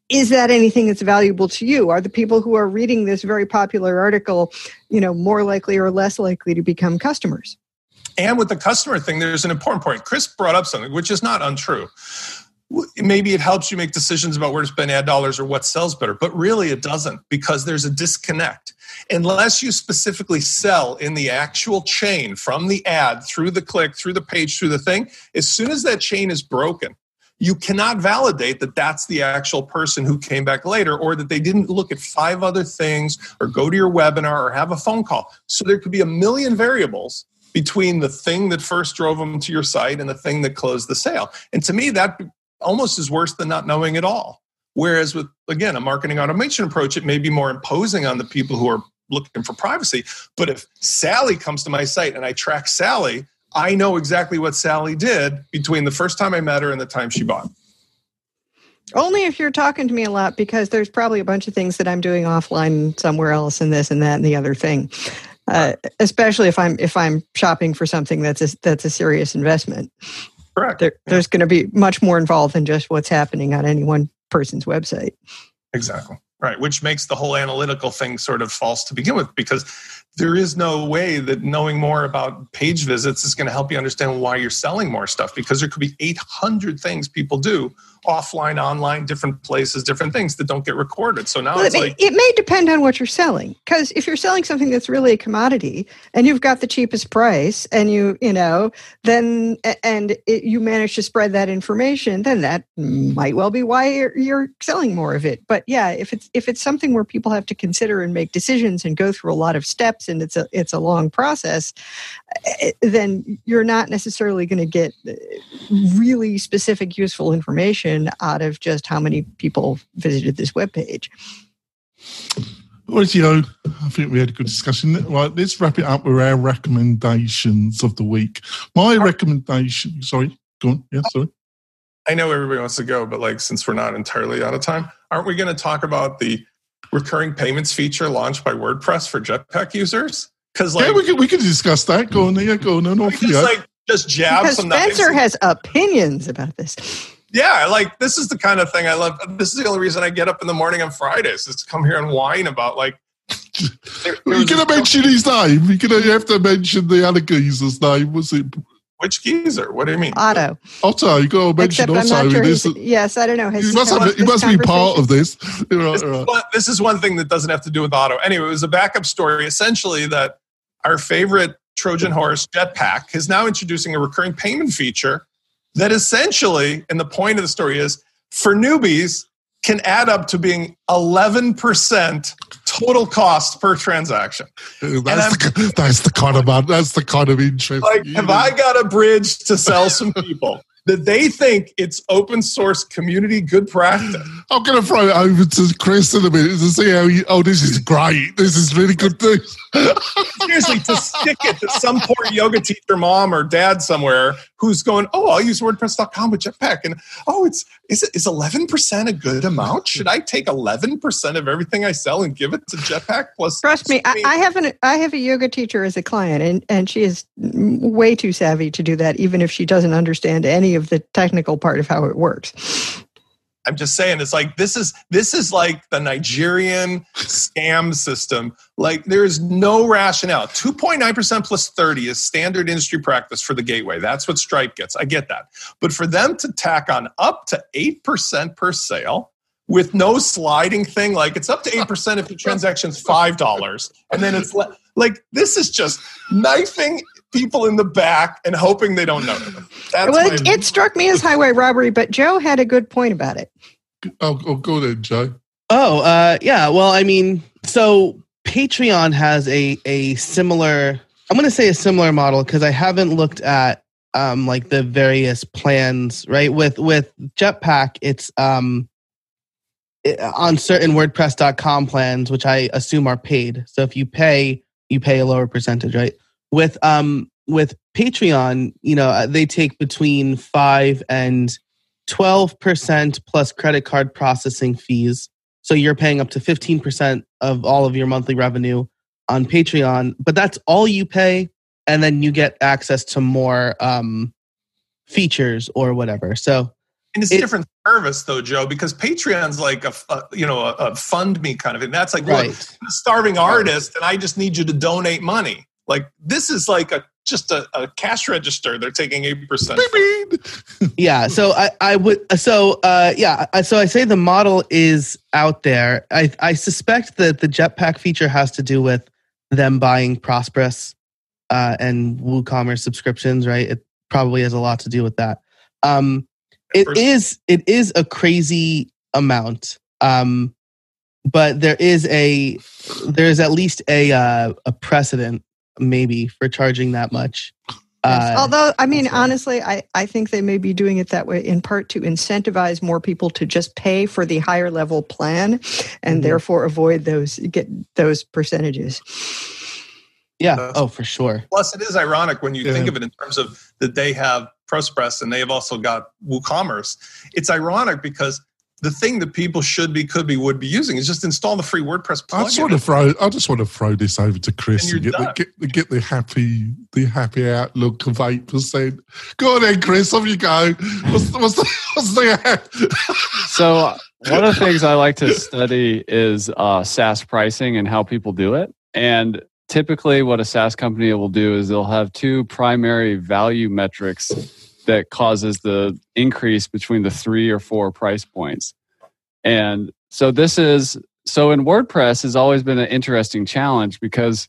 S2: is that anything that's valuable to you are the people who are reading this very popular article you know more likely or less likely to become customers
S3: and with the customer thing there's an important point chris brought up something which is not untrue maybe it helps you make decisions about where to spend ad dollars or what sells better but really it doesn't because there's a disconnect. Unless you specifically sell in the actual chain from the ad through the click through the page through the thing as soon as that chain is broken you cannot validate that that's the actual person who came back later or that they didn't look at five other things or go to your webinar or have a phone call. So there could be a million variables between the thing that first drove them to your site and the thing that closed the sale. And to me that almost is worse than not knowing at all. Whereas with again a marketing automation approach, it may be more imposing on the people who are looking for privacy. But if Sally comes to my site and I track Sally, I know exactly what Sally did between the first time I met her and the time she bought.
S2: Only if you're talking to me a lot, because there's probably a bunch of things that I'm doing offline somewhere else, and this and that and the other thing. Uh, especially if I'm if I'm shopping for something that's a, that's a serious investment.
S3: Correct.
S2: There, there's going to be much more involved than just what's happening on any one person's website.
S3: Exactly. Right. Which makes the whole analytical thing sort of false to begin with because there is no way that knowing more about page visits is going to help you understand why you're selling more stuff because there could be 800 things people do offline, online, different places, different things that don't get recorded. So now
S2: Well,
S3: it's
S2: it, may,
S3: like,
S2: it may depend on what you're selling because if you're selling something that's really a commodity and you've got the cheapest price and you you know then and it, you manage to spread that information then that might well be why you're, you're selling more of it but yeah if it's if it's something where people have to consider and make decisions and go through a lot of steps and it's a it's a long process eh, then you're not necessarily going to get eh, really specific useful information out of just how many people visited this web page
S1: Rightio, I think we had a good discussion. Right, let's wrap it up with our recommendations of the week. My recommendation, sorry, go on. Yeah, sorry.
S3: I know everybody wants to go, but like since we're not entirely out of time, aren't we going to talk about the recurring payments feature launched by WordPress for Jetpack users? Because like,
S1: yeah, we can, we can discuss that. Go on, yeah, go on, and
S3: we just
S1: you
S3: like just jab
S2: because
S3: some
S2: Spencer
S3: knives.
S2: has opinions about this.
S3: yeah, like this is the kind of thing I love. This is the only reason I get up in the morning on Fridays is to come here and whine about like. there- there
S1: You're
S3: was
S1: going to mention his name. You're going to have to mention the other geezer's name. Was it
S3: which geezer? What do you mean?
S2: Otto.
S1: Otto? You got to mention
S2: Except I'm not sure
S1: this.
S2: yes, I don't know. Has
S1: He
S2: he
S1: must, have,
S2: up
S1: he must be part of this. Right,
S3: This,
S1: right.
S3: is uh, one, this is one thing that doesn't have to do with Otto. Anyway, it was a backup story essentially that our favorite Trojan horse, Jetpack, is now introducing a recurring payment feature that essentially, and the point of the story is for newbies, can add up to being 11% total cost per transaction.
S1: That's the, that's the kind of that's the kind of interest.
S3: Like, have. I got a bridge to sell some people that they think it's open source community good practice?
S1: I'm going to throw it over to Chris in a minute to see how you. Oh, this is great. This is really good news.
S3: seriously to stick it to some poor yoga teacher mom or dad somewhere who's going oh i'll use wordpress.com with jetpack and oh it's is it is 11% a good amount should i take 11% of everything i sell and give it to jetpack plus
S2: Trust me, I, I have an I have a yoga teacher as a client, and and she is way too savvy to do that, even if she doesn't understand any of the technical part of how it works.
S3: i'm just saying it's like this is this is like the nigerian scam system. Like there is no rationale. 2.9% plus 30 is standard industry practice for the gateway. That's what stripe gets. I get that. But for them to tack on up to 8% per sale with no sliding thing like it's up to 8% if your transaction's $5 and then it's le- like this is just knifing people in the back and hoping they don't know that's
S2: well, it, it struck me as highway robbery, but Joe had a good point about it.
S1: Oh, oh go then, Joe.
S6: Oh, uh, yeah. Well, I mean, so Patreon has a a similar. I'm going to say a similar model because I haven't looked at um like the various plans. Right with with Jetpack, it's um it- on certain WordPress.com plans, which I assume are paid. So if you pay, you pay a lower percentage, right? With um with Patreon, you know, uh, they take between five and twelve percent plus credit card processing fees. So you're paying up to 15% of all of your monthly revenue on Patreon, but that's all you pay. And then you get access to more um, features or whatever. So
S3: And it's
S6: It-
S3: a different service, though, Joe, because Patreon's like a, a you know a, a fund me kind of thing. That's like
S6: right.
S3: I'm a starving artist, and I just need you to donate money. Like this is like a just a, a cash register. They're taking eight percent.
S6: yeah so i i would so uh yeah so i say the model is out there. I i suspect that the jetpack feature has to do with them buying Prospress uh and woocommerce subscriptions right? It probably has a lot to do with that. Um it
S3: First-
S6: is it is a crazy amount. Um but there is a there is at least a uh, a precedent maybe for charging that much Uh,
S2: Although, I mean,
S6: that's
S2: honestly, I, I think they may be doing it that way in part to incentivize more people to just pay for the higher level plan and
S6: Mhm.
S2: therefore avoid those get those percentages.
S6: yeah. Oh, for sure.
S3: Plus, it is ironic when you
S1: Yeah.
S3: think of it in terms of that they have Prospress and they have also got WooCommerce. It's ironic because the thing that people should be, could be, would be using is just install the free WordPress plugin.
S1: I just want
S3: plugin.
S1: to throw. I just want to throw this over to Chris
S3: And
S1: and, get the, get the get the happy the happy outlook of eight percent. Go on then, Chris. Off you go. What's, what's the what's the
S4: So one of the things I like to study is uh, SaaS pricing and how people do it. And typically, what a SaaS company will do is they'll have two primary value metrics that causes the increase between the three or four price points. And so this is so in WordPress has always been an interesting challenge because,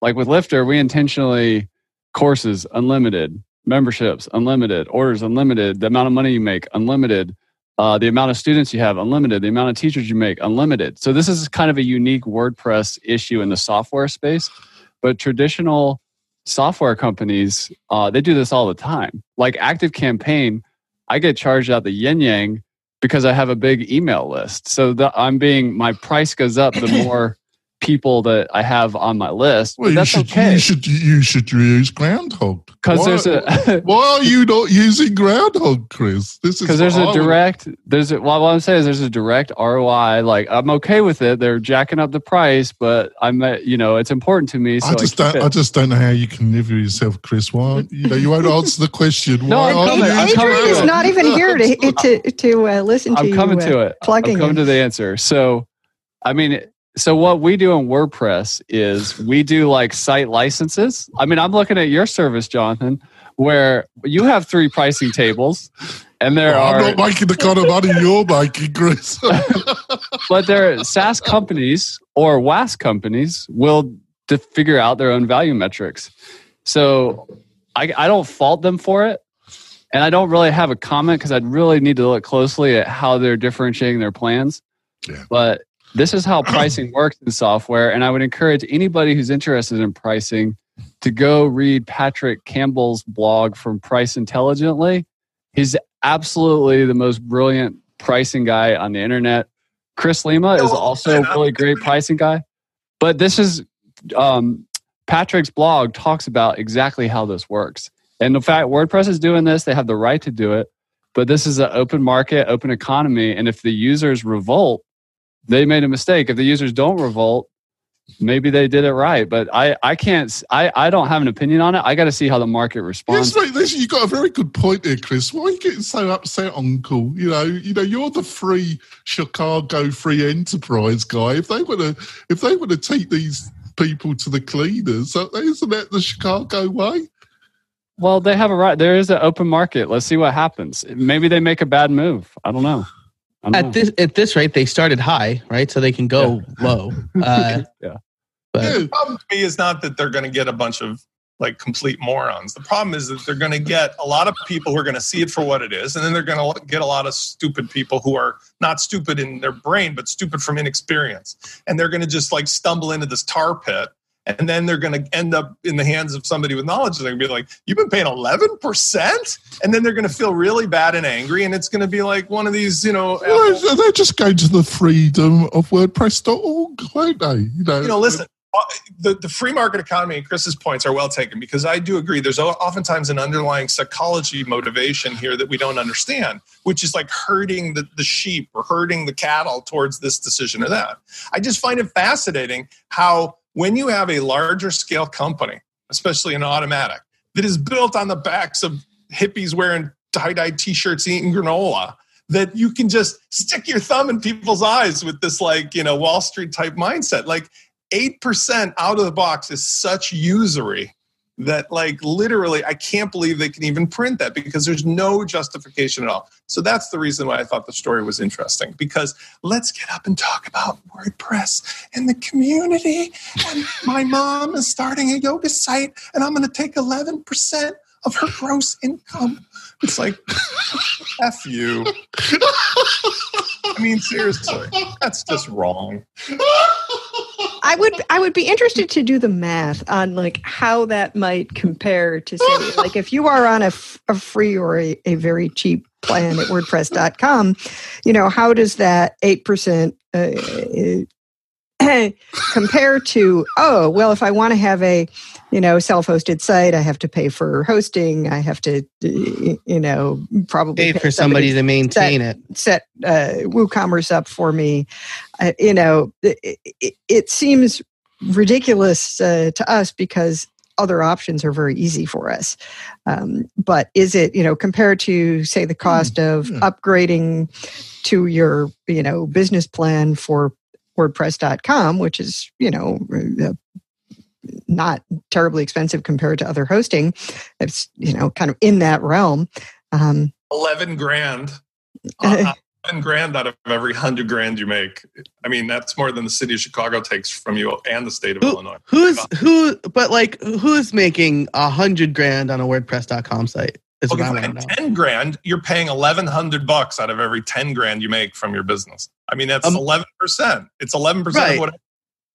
S4: like with Lifter, we intentionally courses unlimited, memberships unlimited, orders unlimited, the amount of money you make unlimited uh, the amount of students you have unlimited the amount of teachers you make unlimited so this is kind of a unique wordpress issue in the software space but traditional software companies uh, they do this all the time. Like active campaign i get charged out the yin yang because i have a big email list. So the, i'm being my price goes up the more people that i have on my list
S1: Well,
S4: but
S1: you should
S4: okay
S1: you should you should use Groundhogg
S4: because
S1: Why-
S4: there's a
S1: Why are you not using Groundhogg, Chris? This is
S4: because there's
S1: what
S4: a
S1: I would-
S4: direct there's a, well, what i'm saying is there's a direct roi like i'm okay with it they're jacking up the price but i'm uh, you know it's important to me so
S1: I just
S4: keep
S1: don't.
S4: it.
S1: I just don't know how you can live with yourself, Chris. Why you know you won't answer the question?
S4: No,
S1: Why
S4: I'm
S1: aren't
S4: coming-
S1: you
S4: I'm coming to
S2: Adrian's
S4: it.
S1: Groundhogg?
S2: not even here to to to uh, listen to
S4: i'm
S2: you.
S4: coming
S2: uh,
S4: to it
S2: plugging
S4: i'm coming
S2: in.
S4: to the answer so i mean so what we do in wordpress is we do like site licenses i mean i'm looking at your service jonathan where you have three pricing tables and there
S1: Oh,
S4: are
S1: I'm not making the kind of money you're making, Chris.
S4: but there SaaS companies or WAS companies will to figure out their own value metrics. So I, I don't fault them for it. And I don't really have a comment because I'd really need to look closely at how they're differentiating their plans.
S1: Yeah.
S4: But this is how pricing works in software. And I would encourage anybody who's interested in pricing to go read Patrick Campbell's blog from Price Intelligently. He's absolutely the most brilliant pricing guy on the internet. Chris Lema is also a really great pricing guy. But this is um, Patrick's blog talks about exactly how this works. And the fact WordPress is doing this, they have the right to do it. But this is an open market, open economy. And if the users revolt, they made a mistake. If the users don't revolt, maybe they did it right. But I, I can't, I, I don't have an opinion on it. I got to see how the market responds.
S1: Yes, mate, you got a very good point there, Chris. Why are you getting so upset, Uncle? You know, you know, you're the free Chicago free enterprise guy. If they want to, if they want to take these people to the cleaners, isn't that the Chicago way?
S4: Well, they have a right. There is an open market. Let's see what happens. Maybe they make a bad move. I don't know. I don't know.
S6: At this at this rate, they started high, right? So they can go low. Uh,
S4: Yeah.
S6: But
S1: Yeah.
S3: The problem to me is not that they're going to get a bunch of like complete morons. The problem is that they're going to get a lot of people who are going to see it for what it is, and then they're going to get a lot of stupid people who are not stupid in their brain, but stupid from inexperience, and they're going to just like stumble into this tar pit. And then they're going to end up in the hands of somebody with knowledge. and They're going to be like, "You've been paying eleven percent," and then they're going to feel really bad and angry. And it's going to be like one of these, you know,
S1: Well, they're just going to the freedom of WordPress.org, won't they? You know,
S3: you know, listen, uh, the, the free market economy and Chris's points are well taken because I do agree there's oftentimes an underlying psychology motivation here that we don't understand, which is like herding the, the sheep or herding the cattle towards this decision or that. I just find it fascinating how when you have a larger scale company, especially an Automattic, that is built on the backs of hippies wearing tie-dye t-shirts eating granola that you can just stick your thumb in people's eyes with this like you know wall street type mindset. Like 8% out of the box is such usury that like literally i can't believe they can even print that because there's no justification at all. So that's the reason why i thought the story was interesting because let's get up and talk about wordpress and the community. And my mom is starting a yoga site and i'm going to take 11% of her gross income. It's like f you. I mean seriously that's just wrong
S2: I would I would be interested to do the math on like how that might compare to say like if you are on a, f- a free or a, a very cheap plan at wordpress.com you know how does that 8% uh, compare to oh well if i want to have a you know self-hosted site i have to pay for hosting i have to you know probably
S6: Pay for somebody to maintain it.
S2: set uh, WooCommerce up for me. Uh, you know, it, it, it seems ridiculous uh, to us because other options are very easy for us. Um, but is it, you know, compared to say the cost of upgrading to your, you know, business plan for WordPress.com, which is, you know, uh, not terribly expensive compared to other hosting. It's, you know, kind of in that realm. Um,
S3: 11 grand. Uh, 11 grand out of every 100 grand you make. I mean, that's more than the city of Chicago takes from you and the state of
S6: Who,
S3: Illinois.
S6: who's who? But like, who's making a hundred grand on a WordPress.com site? Is
S3: Okay,
S6: what I
S3: if
S6: want
S3: you
S6: to
S3: had
S6: know.
S3: 10 grand, you're paying 1100 bucks out of every 10 grand you make from your business. I mean, that's
S6: Um,
S3: 11%. It's 11%
S6: Right.
S3: of what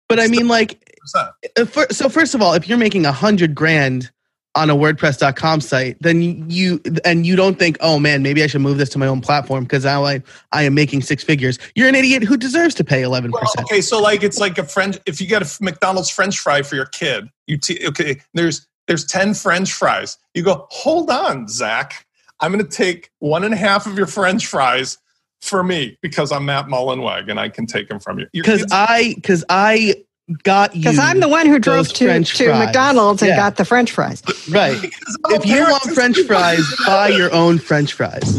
S6: But I mean, like,
S3: percent.
S6: uh, fir- so first of all, if you're making a hundred grand on a WordPress.com site, then you and you don't think, oh man, maybe I should move this to my own platform because now I I am making six figures. You're an idiot who deserves to pay eleven
S3: Well,
S6: percent.
S3: okay, so like it's like a French. If you get a McDonald's French fry for your kid, you t- okay. There's there's ten French fries. You go, hold on, Zach. I'm going to take one and a half of your French fries for me because I'm Matt Mullenweg and I can take them from you.
S6: Because I because I got you.
S2: because I'm the one who drove to,
S6: French
S2: to
S6: fries.
S2: McDonald's and
S6: Yeah.
S2: got the French fries.
S6: right.
S3: because I'm a
S6: If you want French fries, buy your own French fries.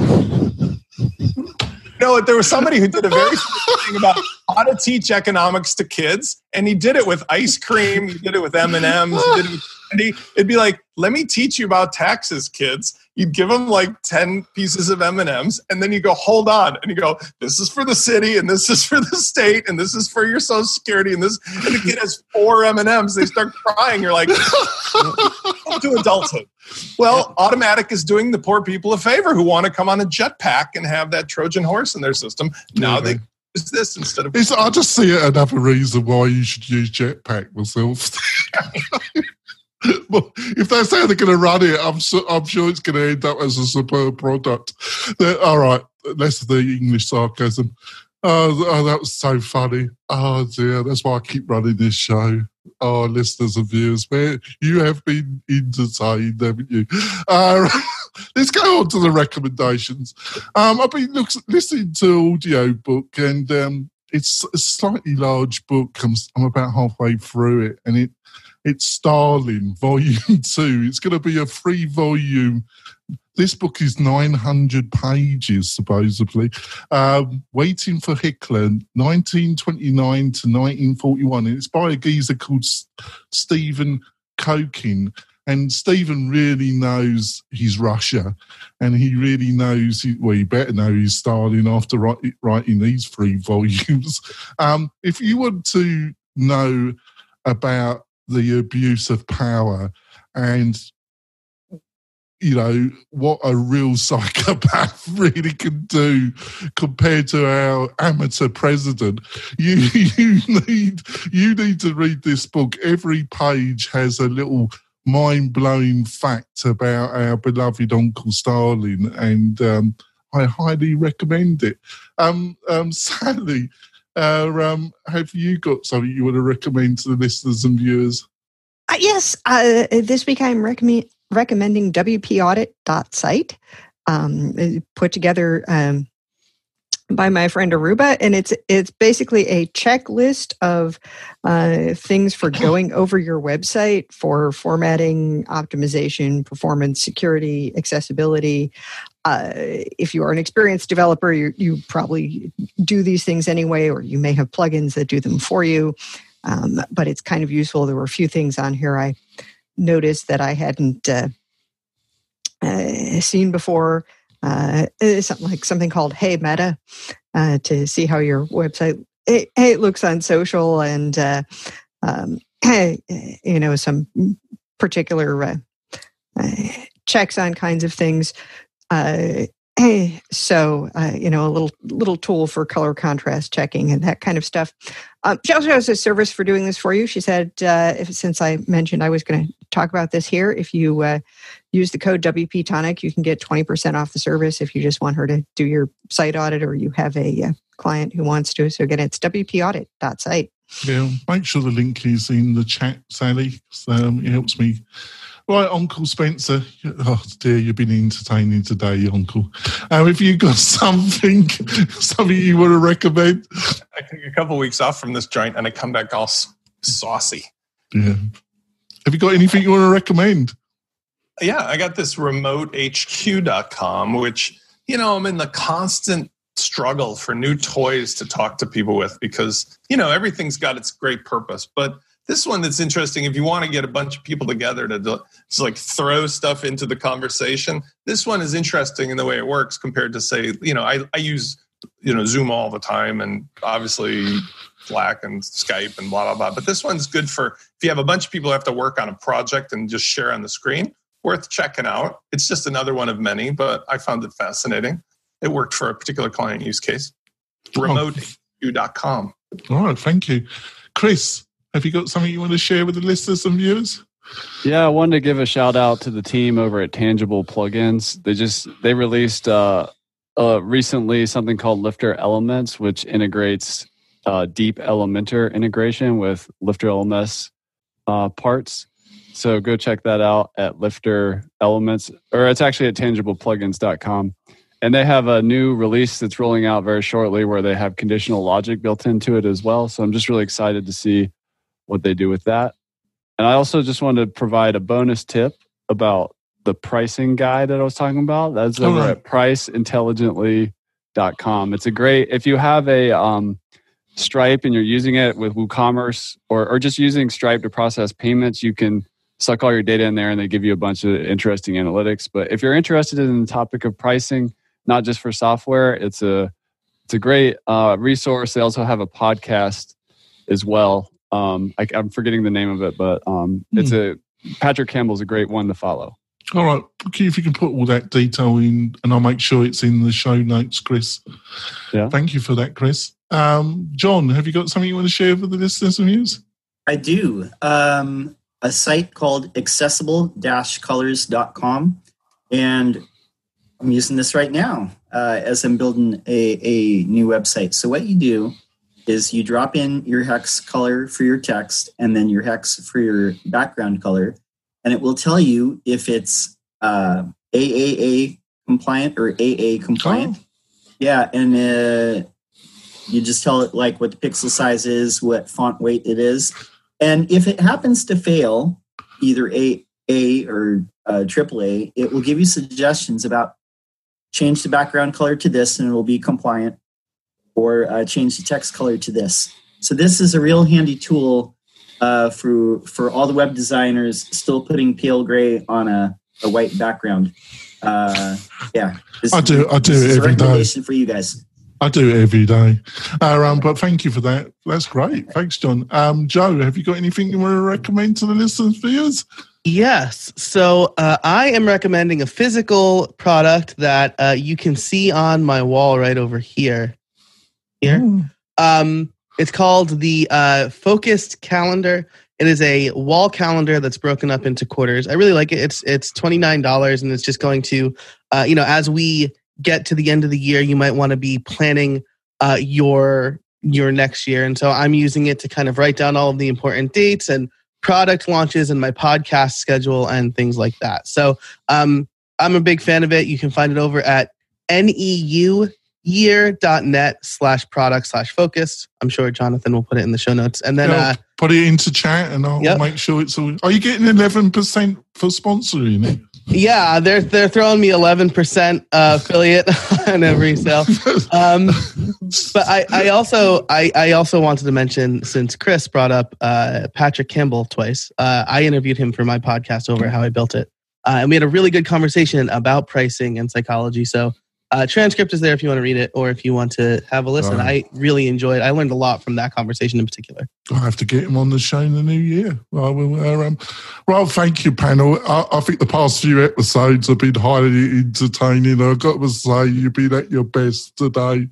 S3: No, there was somebody who did a very funny thing about how to teach economics to kids, and he did it with ice cream. He did it with M and M's. He did it with candy. It'd be like, "Let me teach you about taxes, kids." You'd give them like ten pieces of M and then you go, "Hold on," and you go, "This is for the city, and this is for the state, and this is for your Social Security, and this." And the kid has four M and M's. They start crying. You're like, to adulthood. Well, Automattic is doing the poor people a favor who want to come on a jetpack and have that Trojan horse in their system. Now they use this instead of.
S1: It's, I just see it another reason why you should use Jetpack myself. well, if they say they're going to run it, I'm, su I'm sure it's going to end up as a superb product. They're- all right, less of the English sarcasm. Oh, oh, that was so funny. Oh dear, that's why I keep running this show. Oh, listeners and viewers, man, you have been entertained, haven't you? Uh, let's go on to the recommendations. Um, I've been look, listening to audio book, and um, it's a slightly large book. I'm, I'm about halfway through it, and it it's Stalin Volume Two. It's going to be a free volume. This book is 900 pages, supposedly. Um, Waiting for Hitler, 1929 to 1941. And it's by a geezer called S- Stephen Kotkin. And Stephen really knows his Russia, and he really knows, he, well, he better know he's Stalin after writing these three volumes. Um, if you want to know about the abuse of power and you know what a real psychopath really can do compared to our amateur president. You you need you need to read this book. Every page has a little mind-blowing fact about our beloved uncle stalin and um, i highly recommend it. Um, um, sally uh, um, have you got something you want to recommend to the listeners and viewers?
S2: Uh, yes, uh, this week I'm recommend, recommending WPAudit.site, um, uh, put together um, by my friend Aruba, and it's it's basically a checklist of uh, things for going over your website for formatting, optimization, performance, security, accessibility. Uh, if you are an experienced developer, you, you probably do these things anyway, or you may have plugins that do them for you. Um, but it's kind of useful. There were a few things on here I noticed that I hadn't uh, uh, seen before. Uh, something like something called Hey Meta uh, to see how your website it, it looks on social and uh, um, you know some particular uh, uh, checks on kinds of things. So uh, you know a little little tool for color contrast checking and that kind of stuff. Um, she also has a service for doing this for you. She said uh, if, since i mentioned i was going to talk about this here if you uh, use the code wp tonic you can get 20% off the service if you just want her to do your site audit or you have a uh, client who wants to. So again it's wpaudit.site
S1: yeah make sure the link is in the chat sally um, it helps me Right, Uncle Spencer. Oh dear, you've been entertaining today, Uncle. Um, if you got something, something you want to recommend,
S3: I take a couple weeks off from this joint and I come back all saucy.
S1: Yeah. Have you got anything you want to recommend?
S3: Yeah, I got this remotehq.com, which, you know, I'm in the constant struggle for new toys to talk to people with because, you know, everything's got its great purpose. But this one that's interesting if you want to get a bunch of people together to just like throw stuff into the conversation this one is interesting in the way it works compared to say you know i, I use you know zoom all the time and obviously slack and skype and blah blah blah but this one's good for if you have a bunch of people who have to work on a project and just share on the screen worth checking out. It's just another one of many but i found it fascinating. It worked for a particular client use case. Oh. Remote.com
S1: all oh, right thank you. Chris have you got something you want to share with the listeners and viewers?
S4: Yeah, I wanted to give a shout out to the team over at Tangible Plugins. They just they released uh, uh, recently something called Lifter Elements, which integrates uh, deep Elementor integration with LifterLMS uh, parts. So go check that out at Lifter Elements, or it's actually at tangibleplugins.com. And they have a new release that's rolling out very shortly where they have conditional logic built into it as well. So I'm just really excited to see what they do with that. And I also just wanted to provide a bonus tip about the pricing guide that I was talking about. That's over right. at priceintelligently.com. It's a great, if you have a um, Stripe and you're using it with WooCommerce or, or just using Stripe to process payments, you can suck all your data in there and they give you a bunch of interesting analytics. But if you're interested in the topic of pricing, not just for software, it's a it's a great uh, resource. They also have a podcast as well um, I, am forgetting the name of it, but um, mm. it's a Patrick Campbell's a great one to follow.
S1: All right, if you can put all that detail in, and I'll make sure it's in the show notes, Chris.
S4: Yeah.
S1: Thank you for that, Chris. Um, John, have you got something you want to share with the listeners and viewers?
S5: I do. Um, a site called accessible-colors.com, and I'm using this right now uh, as I'm building a, a new website. So what you do is you drop in your hex color for your text and then your hex for your background color, and it will tell you if it's uh, AAA compliant or AA compliant. Oh. Yeah, and uh, you just tell it like what the pixel size is, what font weight it is, and if it happens to fail, either A A or uh, AAA, it will give you suggestions about change the background color to this, and it will be compliant or uh, change the text color to this. So this is a real handy tool uh, for for all the web designers still putting pale gray on a, a white background. Uh, yeah,
S1: this, I do. I do it every day
S5: for you guys.
S1: I do it every day. Uh, um, but thank you for that. That's great. Thanks, John. Um, Joe, have you got anything you want to recommend to the listeners, viewers?
S6: Yes. So uh, I am recommending a physical product that uh, you can see on my wall right over here here. Mm. Um, it's called the uh, Focused Calendar. It is a wall calendar that's broken up into quarters. I really like it. It's it's twenty nine dollars, and it's just going to, uh, you know, as we get to the end of the year, you might want to be planning uh, your your next year. And so I'm using it to kind of write down all of the important dates and product launches and my podcast schedule and things like that. So um, I'm a big fan of it. You can find it over at neu year.net slash product slash focus. I'm sure Jonathan will put it in the show notes. And then uh,
S1: put it into chat and I'll yep. make sure it's all. Are you getting 11% for sponsoring it?
S6: Yeah, they're they're throwing me 11% uh, affiliate on every sale. Um, but I, I also I, I also wanted to mention since Chris brought up uh, Patrick Campbell twice, uh, I interviewed him for my podcast over how I built it, uh, and we had a really good conversation about pricing and psychology. So Uh, transcript is there if you want to read it or if you want to have a listen.
S1: Right.
S6: I really enjoyed. It. I learned a lot from that conversation in particular.
S1: I have to get him on the show in the new year. I will, uh, um, well, thank you, panel. I, I think the past few episodes have been highly entertaining. I've got to say, you've been at your best today.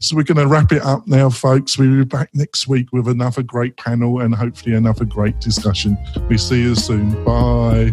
S1: So we're going to wrap it up now, folks. We'll be back next week with another great panel and hopefully another great discussion. We see you soon. Bye.